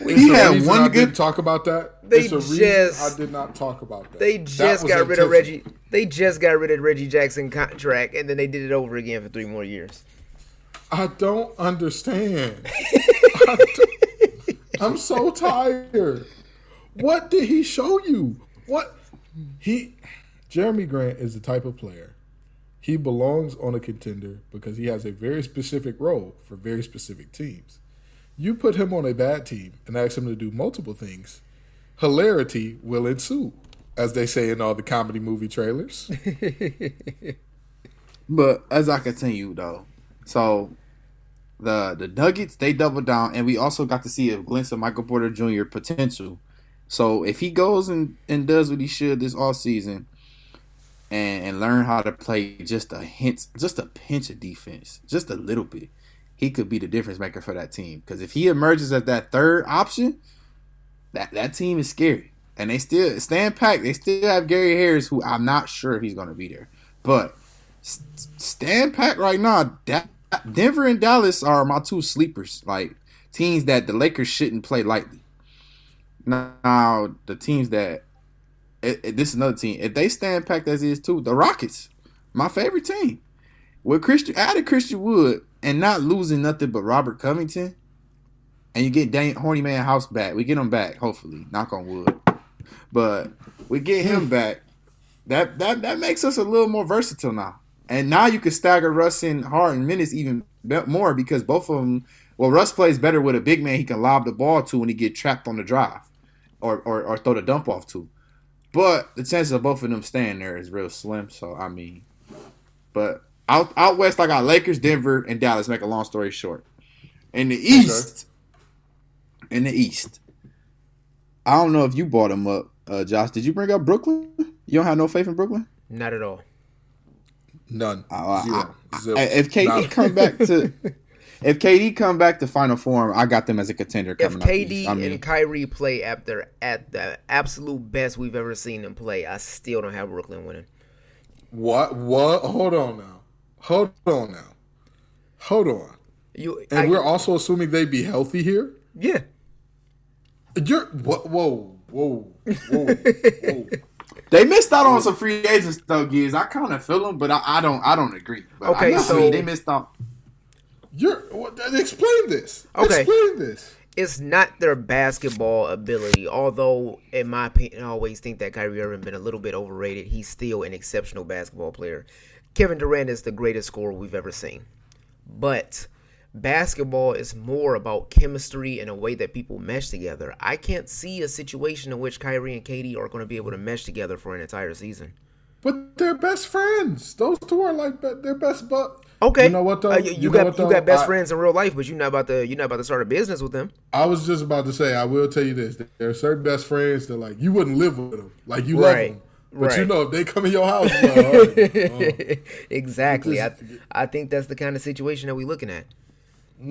It's he a had one I good. didn't talk about that. They it's a reason just- I did not talk about that. They just was got rid of. Reggie. They just got rid of Reggie Jackson contract, and then they did it over again for three more years. I don't understand. I don't- I'm so tired. What did he show you? What he Jerami Grant is the type of player. He belongs on a contender because he has a very specific role for very specific teams. You put him on a bad team and ask him to do multiple things, hilarity will ensue, as they say in all the comedy movie trailers. But as I continue though, so the the Nuggets they doubled down, and we also got to see a glimpse of Michael Porter Jr. potential. So if he goes and, and does what he should this all season, and and learn how to play just a hint, just a pinch of defense, just a little bit, he could be the difference maker for that team. Because if he emerges as that third option, that that team is scary. And they still stand packed. They still have Gary Harris, who I'm not sure if he's going to be there, but stand packed right now. Da- Denver and Dallas are my two sleepers, like teams that the Lakers shouldn't play lightly. Now, the teams that it, it- this is another team. If they stand packed as is too, the Rockets, my favorite team, with Christian added Christian Wood and not losing nothing but Robert Covington, and you get Daniel Horny Man House back. We get him back, hopefully. Knock on wood. But we get him hmm. back. That that that makes us a little more versatile now. And now you can stagger Russ and Harden minutes even more because both of them. Well, Russ plays better with a big man he can lob the ball to when he get trapped on the drive, or or, or throw the dump off to. But the chances of both of them staying there is real slim. So I mean, but out out west I got Lakers, Denver, and Dallas. Make a long story short. In the East, in the East, I don't know if you brought them up, uh, Josh. Did you bring up Brooklyn? You don't have no faith in Brooklyn? Not at all. None. I- Zero. I- Zero. I- if KD Nada. come back to, if KD come back to final form, I got them as a contender. If Coming up KD East. I mean, and Kyrie play at their at the absolute best we've ever seen them play, I still don't have Brooklyn winning. What? What? Hold on now. Hold on now. Hold on. You And I- we're also assuming they'd be healthy here. yeah. You're what? Whoa, whoa, whoa, whoa. they missed out on some free agents though, Giz. I kind of feel them, but I, I don't. I don't agree. But Okay, I so- mean, they missed out. You're what, explain this. Okay. Explain this. It's not their basketball ability, although in my opinion, I always think that Kyrie Irving been a little bit overrated. He's still an exceptional basketball player. Kevin Durant is the greatest scorer we've ever seen. But basketball is more about chemistry and a way that people mesh together. I can't see a situation in which Kyrie and KD are going to be able to mesh together for an entire season. But they're best friends. Those two are like their best but Okay, You know what though? Uh, you, you know got what, you got best I- friends in real life, but you're not about to you're not about to start a business with them. I was just about to say, I will tell you this: there are certain best friends that like you wouldn't live with them, like you Right, love them, but you know if they come in your house, you're like, all right, uh, exactly. I, Just- I think that's the kind of situation that we're looking at. I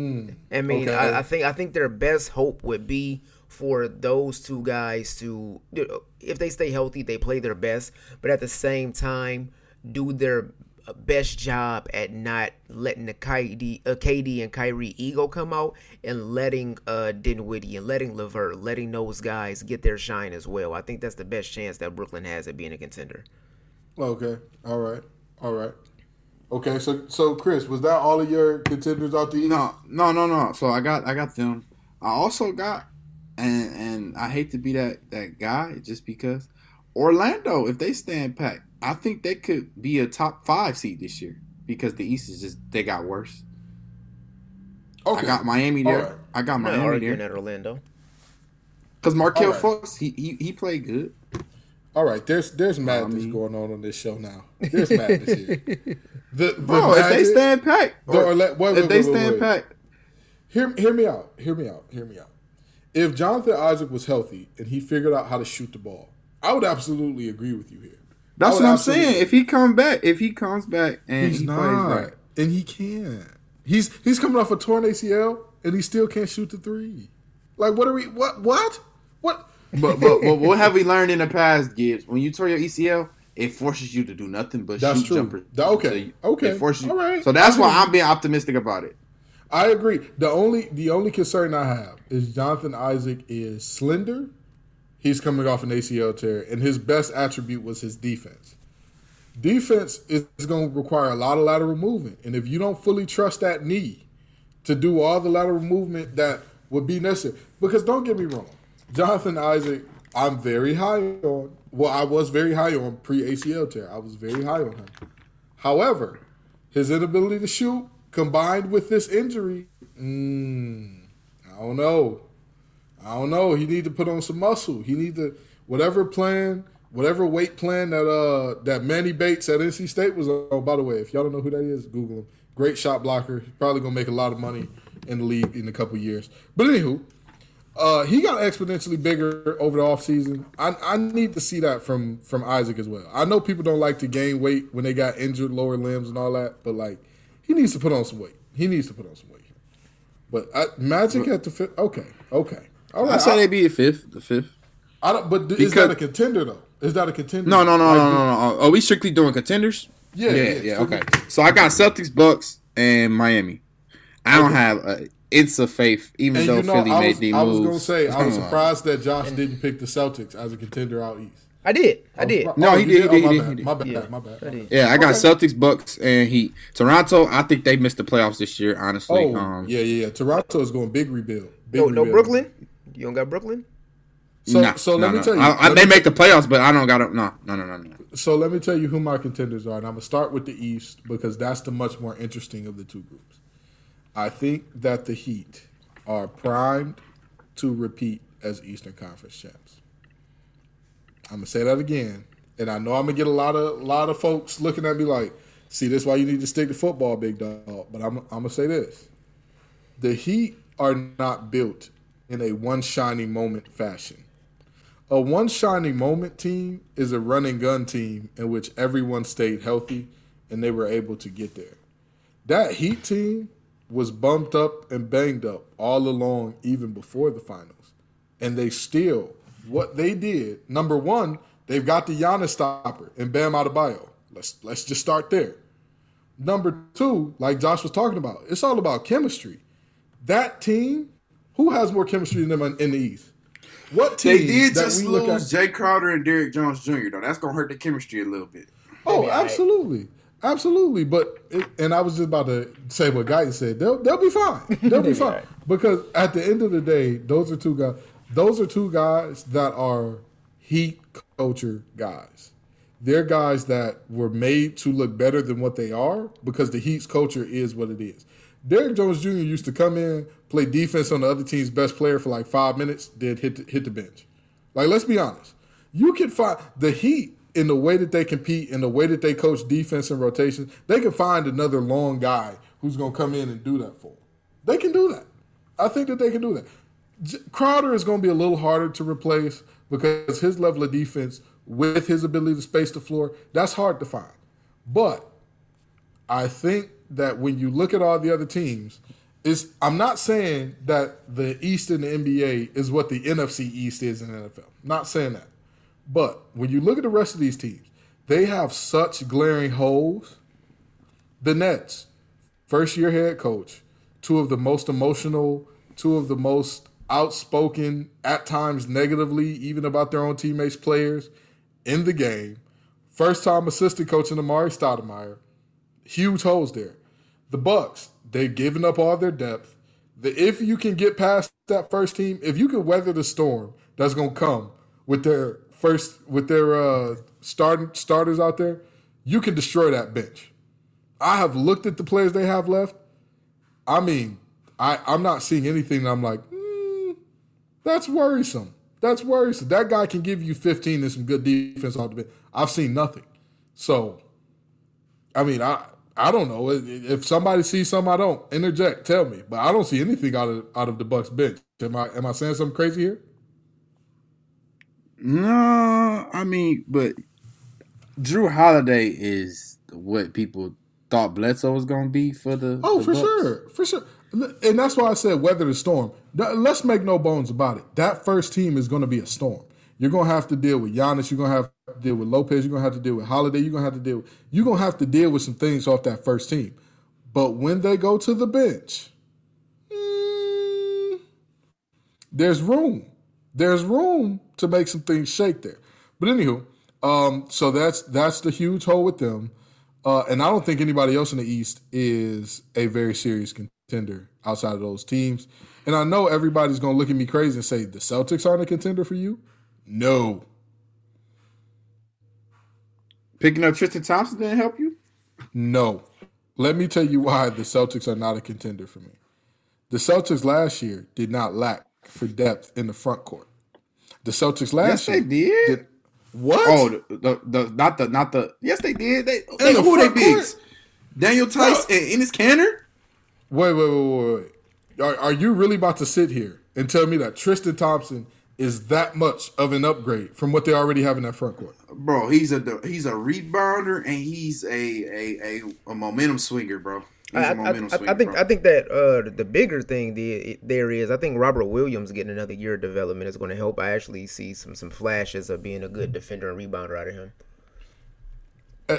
mean, okay. I, I think I think their best hope would be for those two guys to, if they stay healthy, they play their best, but at the same time, do their best job at not letting the KD, uh, KD and Kyrie ego come out and letting uh, Dinwiddie and letting LeVert, letting those guys get their shine as well. I think that's the best chance that Brooklyn has at being a contender. okay, all right, all right, okay. So, so Chris, was that all of your contenders out the East? No, no, no, no. So I got I got them. I also got and and I hate to be that that guy just because Orlando, if they stand packed, I think they could be a top five seed this year because the East is just they got worse. Okay, I got Miami there. All right. I got I'm Miami arguing there at Orlando. because Markelle All right. Fultz he, he he played good. All right, there's there's madness mean- going on on this show now. There's madness here. The, the Bro, if they Magic- stand packed, The Orla- wait, wait, if they wait, wait, stand wait. packed, Hear, hear me out. Hear me out. Hear me out. If Jonathan Isaac was healthy and he figured out how to shoot the ball, I would absolutely agree with you here. That's what I'm saying. If he come back, if he comes back and he's he plays not, right, and he can. He's he's coming off a torn ACL and he still can't shoot the three. Like what are we? What what what? But, but but what have we learned in the past, Gibbs? When you tear your ACL, it forces you to do nothing but That's shoot true. jumpers. Okay, So okay, It forces you. all right. So that's why. I'm being optimistic about it. I agree. The only the only concern I have is Jonathan Isaac is slender. He's coming off an ACL tear, and his best attribute was his defense. Defense is going to require a lot of lateral movement, and if you don't fully trust that knee to do all the lateral movement that would be necessary, because don't get me wrong, Jonathan Isaac, I'm very high on. Well, I was very high on pre ACL tear. I was very high on him. However, his inability to shoot combined with this injury, mm, I don't know. I don't know. He need to put on some muscle. He need to whatever plan, whatever weight plan that uh that Manny Bates at NC State was on. Oh, by the way, if y'all don't know who that is, Google him. Great shot blocker. He's probably gonna make a lot of money in the league in a couple years. But anywho, uh, he got exponentially bigger over the offseason. I I need to see that from from Isaac as well. I know people don't like to gain weight when they got injured lower limbs and all that, but like he needs to put on some weight. He needs to put on some weight. But I, Magic had to fit. Okay, okay, all I right. say I, they be the fifth, the fifth. I don't. But is that a contender though? Is that a contender? No, no, no, Like, no, no, no. Are we strictly doing contenders? Yeah, yeah, yeah, yeah. Okay. So I got Celtics, Bucks, and Miami. I don't have an inch of faith, even And though you know, Philly I made the the I was gonna say I was surprised that Josh didn't pick the Celtics as a contender out east. I did. I did. Oh, No, he you did, he Oh, did, my he bad. did, he My bad. Yeah, My bad. I did. Yeah, I got Okay. Celtics, Bucks, and He Toronto. I think they missed the playoffs this year. Honestly, Oh, um, yeah, yeah, yeah. Toronto is going big rebuild. Big No, no rebuild. Brooklyn. You don't got Brooklyn. So, nah, so let nah, me nah. tell you. I, I, they make the playoffs, but I don't got to. No, no, no, no, no. So let me tell you who my contenders are, and I'm gonna start with the East because that's the much more interesting of the two groups. I think that the Heat are primed to repeat as Eastern Conference champs. I'm gonna say that again, and I know I'm gonna get a lot of lot of folks looking at me like, "See, this is why you need to stick to football, big dog." But I'm I'm gonna say this: the Heat are not built in a one shining moment fashion. A one shining moment team is a run and gun team in which everyone stayed healthy and they were able to get there. That Heat team was bumped up and banged up all along, even before the finals. And they still, what they did, number one, they've got the Giannis stopper and Bam Adebayo. Let's let's just start there. Number two, like Josh was talking about, it's all about chemistry. That team, who has more chemistry than them in in the East? What team They did that just we look lose at? Jae Crowder and Derrick Jones Jr. though. That's gonna hurt the chemistry a little bit. Oh, Maybe I- absolutely, absolutely. But it, and I was just about to say what Guyton said. They'll they'll be fine. They'll be be fine alright. because at the end of the day, those are two guys. Those are two guys that are heat culture guys. They're guys that were made to look better than what they are because the Heat's culture is what it is. Derrick Jones Jr. used to come in, play defense on the other team's best player for like five minutes, then hit the, hit the bench. Like, let's be honest. You can find the Heat in the way that they compete, in the way that they coach defense and rotation. They can find another long guy who's going to come in and do that for them. They can do that. I think that they can do that. J- Crowder is going to be a little harder to replace because his level of defense with his ability to space the floor, that's hard to find. But I think that when you look at all the other teams, I'm not saying that the East in the NBA is what the NFC East is in the NFL. Not saying that. But when you look at the rest of these teams, they have such glaring holes. The Nets, first year head coach, two of the most emotional, two of the most outspoken, at times negatively, even about their own teammates, players in the game. First time assistant coach in Amar'e Stoudemire. Huge holes there. The Bucks, they've given up all their depth. The, if you can get past that first team, if you can weather the storm that's going to come with their first with their uh, start, starters out there, you can destroy that bench. I have looked at the players they have left. I mean, I, I'm not seeing anything that I'm like, mm, that's worrisome. That's worrisome. That guy can give you 15 and some good defense off the bench. I've seen nothing. So, I mean, I I don't know if somebody sees something I don't interject. Tell me, but I don't see anything out of out of the Bucks bench. Am I am I saying something crazy here? No, I mean, but Jrue Holiday is what people thought Bledsoe was going to be for the. Oh, the for Bucks. sure, for sure, and that's why I said weather the storm. Let's make no bones about it. That first team is going to be a storm. You're going to have to deal with Giannis. You're going to have to deal with Lopez. You're to have to deal with Holiday. You're to have to deal. With, you're to have to deal with some things off that first team. But when they go to the bench, mm, there's room. There's room to make some things shake there. But anywho, um, so that's that's the huge hole with them. Uh, and I don't think anybody else in the East is a very serious contender outside of those teams. And I know everybody's going to look at me crazy and say the Celtics aren't a contender for you. No, Picking up Tristan Thompson didn't help you? no. Let me tell you why the Celtics are not a contender for me. The Celtics last year did not lack for depth in the front court. The Celtics last year. Yes, they year did. what? Oh, the, the, the not the not the. Yes, they did. They, they the who they bigs? Daniel Theis and Enes Kanter. Wait, wait, wait, wait, wait. Are, are you really about to sit here and tell me that Tristan Thompson is that much of an upgrade from what they already have in that front court? Bro, he's a he's a rebounder and he's a a, a, a momentum swinger, bro. He's I, a I, I, swinger. I think bro. I think that uh, the bigger thing the, there is I think Robert Williams getting another year of development is going to help. I actually see some some flashes of being a good defender and rebounder out of him. Uh,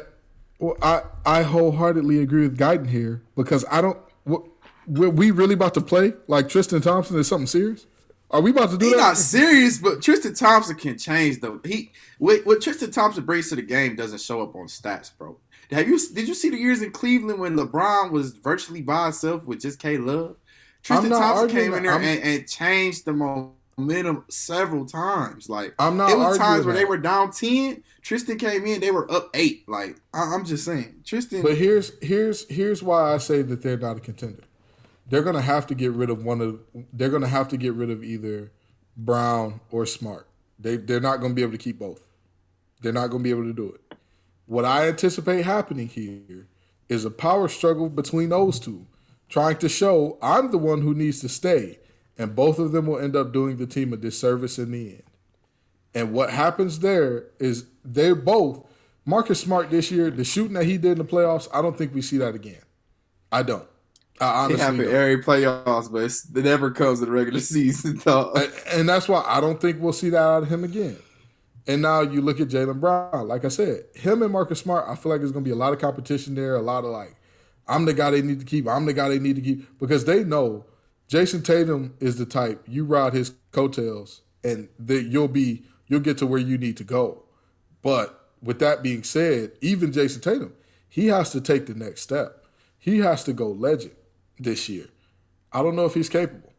well, I I wholeheartedly agree with Guyton here because I don't. What, were we really about to play like Tristan Thompson is something serious? Are we about to do that? He's that? not serious, but Tristan Thompson can change the he. What, what Tristan Thompson brings to the game doesn't show up on stats, bro. Have you did you see the years in Cleveland when LeBron was virtually by himself with just K Love? Tristan Thompson arguing came in there and, and changed the momentum several times. Like I'm not it was times where they were down ten. Tristan came in, they were up eight. Like I, I'm just saying, Tristan. But here's here's here's why I say that they're not a contender. They're gonna have to get rid of one of. They're gonna have to get rid of either Brown or Smart. They they're not gonna be able to keep both. They're not gonna be able to do it. What I anticipate happening here is a power struggle between those two, trying to show I'm the one who needs to stay, and both of them will end up doing the team a disservice in the end. And what happens there is they're both Marcus Smart this year, the shooting that he did in the playoffs, I don't think we see that again. I don't. I it happened every playoffs, but it's, it never comes in the regular season. Dog. And, and that's why I don't think we'll see that out of him again. And now you look at Jaylen Brown. Like I said, him and Marcus Smart, I feel like there's going to be a lot of competition there. A lot of like, I'm the guy they need to keep. I'm the guy they need to keep because they know Jayson Tatum is the type you ride his coattails and that you'll be you'll get to where you need to go. But with that being said, even Jayson Tatum, he has to take the next step. He has to go legend this year. I don't know if he's capable.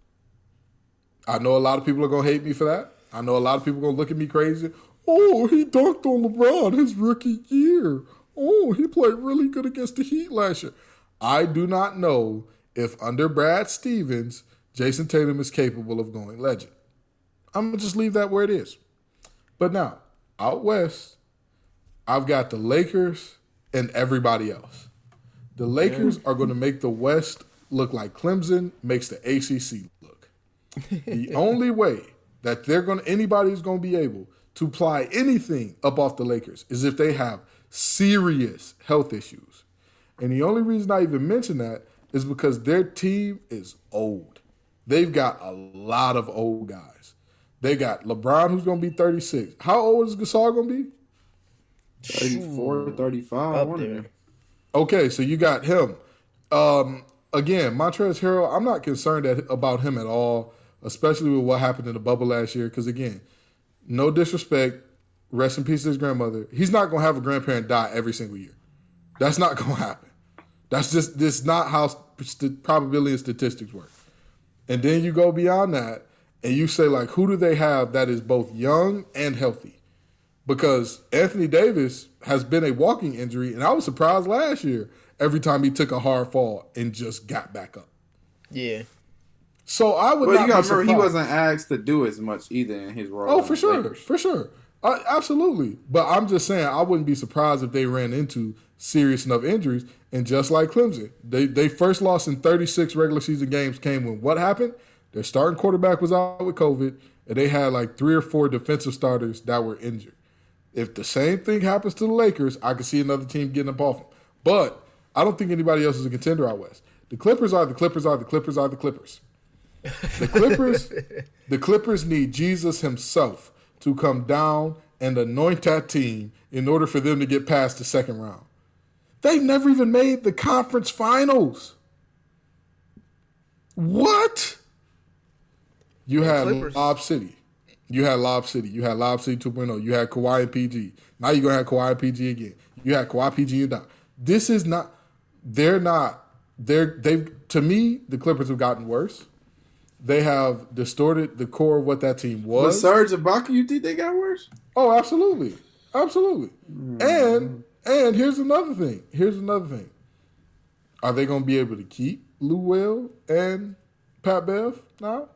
I know a lot of people are gonna hate me for that. I know a lot of people are gonna look at me crazy. Oh, he dunked on LeBron his rookie year. Oh, he played really good against the Heat last year. I do not know if under Brad Stevens, Jayson Tatum is capable of going legend. I'm gonna just leave that where it is. But now, out west, I've got the Lakers and everybody else. The Lakers are going to make the West look like Clemson makes the ACC look. the only way that they're going to anybody's going to be able to apply anything up off the Lakers is if they have serious health issues. And the only reason I even mention that is because their team is old. They've got a lot of old guys. They got LeBron, who's going to be 36. How old is Gasol going to be? 34, 35. Up there. Okay, so you got him. Um, again, Montrezl Harrell, I'm not concerned at, about him at all, especially with what happened in the bubble last year. Because again, no disrespect, rest in peace to his grandmother. He's not gonna have a grandparent die every single year. That's not gonna happen. That's just this not how st- probability and statistics work. And then you go beyond that, and you say like, who do they have that is both young and healthy? because Anthony Davis has been a walking injury, and I was surprised last year every time he took a hard fall and just got back up. Yeah. So I would But not you gotta be remember, he wasn't asked to do as much either in his role. Oh, for sure, Lakers. for sure, uh, absolutely. But I'm just saying, I wouldn't be surprised if they ran into serious enough injuries. And just like Clemson, they they first lost in 36 regular season games came when what happened? Their starting quarterback was out with COVID, and they had like three or four defensive starters that were injured. If the same thing happens to the Lakers, I could see another team getting up off them. But I don't think anybody else is a contender out west. The Clippers are the Clippers are the Clippers are the Clippers. The Clippers, the Clippers need Jesus himself to come down and anoint that team in order for them to get past the second round. They've never even made the conference finals. What? You had Clippers- Lob City. You had Lob City. You had Lob City 2.0. You had Kawhi and PG. Now you're gonna have Kawhi and PG again. You had Kawhi PG and Doc. This is not. They're not. They're they've to me the Clippers have gotten worse. They have distorted the core of what that team was. But was. Serge Ibaka, you think they got worse? Oh, absolutely, absolutely. And and here's another thing. Here's another thing. Are they going to be able to keep Lou Will and Pat Bev now?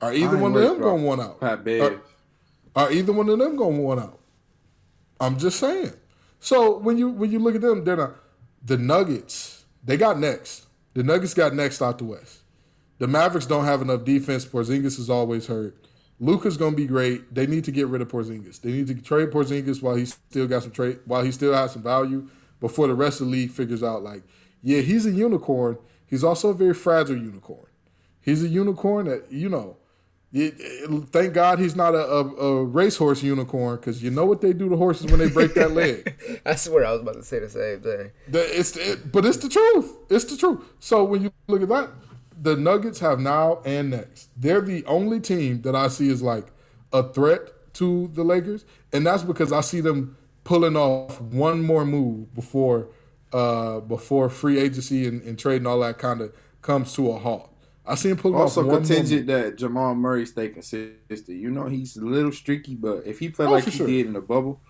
Are either one of them going one out? Pat Bev. Are, are either one of them going to one out? I'm just saying. So when you when you look at them, they're not the Nuggets. They got next. The Nuggets got next out the West. The Mavericks don't have enough defense. Porzingis is always hurt. Luka's gonna be great. They need to get rid of Porzingis. They need to trade Porzingis while he still got some trade, while he still has some value before the rest of the league figures out like, yeah, he's a unicorn. He's also a very fragile unicorn. He's a unicorn that you know. Thank God he's not a, a, a racehorse unicorn because you know what they do to horses when they break that leg. I swear I was about to say the same thing. The- it's it, but it's the truth. It's the truth. So when you look at that, the Nuggets have now and next. They're the only team that I see as like a threat to the Lakers, and that's because I see them pulling off one more move before uh before free agency and, and trade and all that kind of comes to a halt. I see him pulling Also contingent that Jamal Murray stay consistent. You know he's a little streaky, but if he play Oh, like he sure. did in the bubble,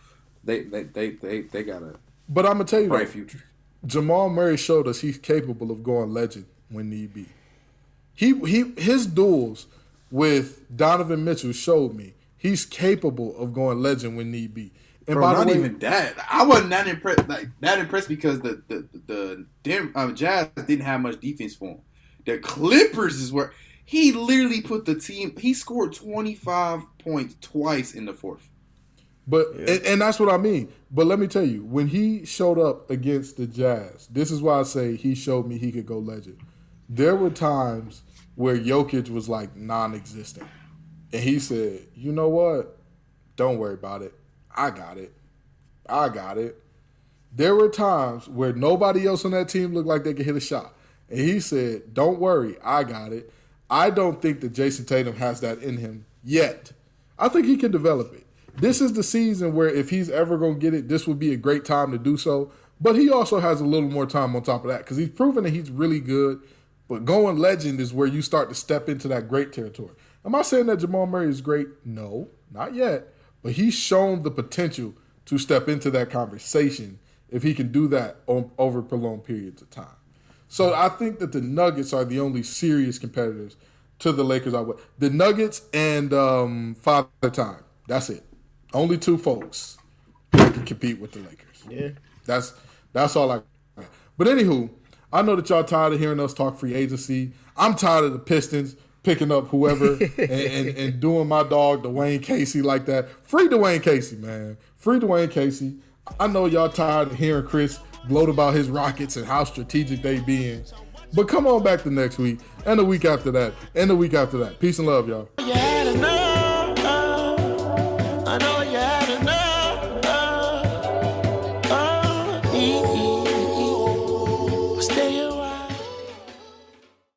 they they they they, they got a But I'm gonna tell you, bright future. Jamal Murray showed us he's capable of going legend when need be. He he his duels with Donovan Mitchell showed me he's capable of going legend when need be. And Bro, by not the way, even that. I wasn't that impressed. Like that impressed because the the the Dem- um, Jazz didn't have much defense for him. The Clippers is where he literally put the team. He scored twenty five points twice in the fourth. But and, and that's what I mean. But let me tell you, when he showed up against the Jazz, this is why I say he showed me he could go legend. There were times where Jokic was like non-existent, and he said, "You know what? Don't worry about it. I got it. I got it." There were times where nobody else on that team looked like they could hit a shot, and he said, "Don't worry, I got it." I don't think that Jayson Tatum has that in him yet. I think he can develop it. This is the season where if he's ever going to get it, this would be a great time to do so. But he also has a little more time on top of that because he's proven that he's really good. But going legend is where you start to step into that great territory. Am I saying that Jamal Murray is great? No, not yet. But he's shown the potential to step into that conversation if he can do that over prolonged periods of time. So I think that the Nuggets are the only serious competitors to the Lakers. I would the Nuggets and um, Father Time. That's it. Only two folks that can compete with the Lakers. Yeah. That's that's all I. But anywho, I know that y'all tired of hearing us talk free agency. I'm tired of the Pistons picking up whoever and, and, and doing my dog Dwane Casey like that. Free Dwane Casey, man. Free Dwane Casey. I know y'all tired of hearing Chris gloat about his Rockets and how strategic they being. But come on back the next week and the week after that and the week after that. Peace and love, y'all.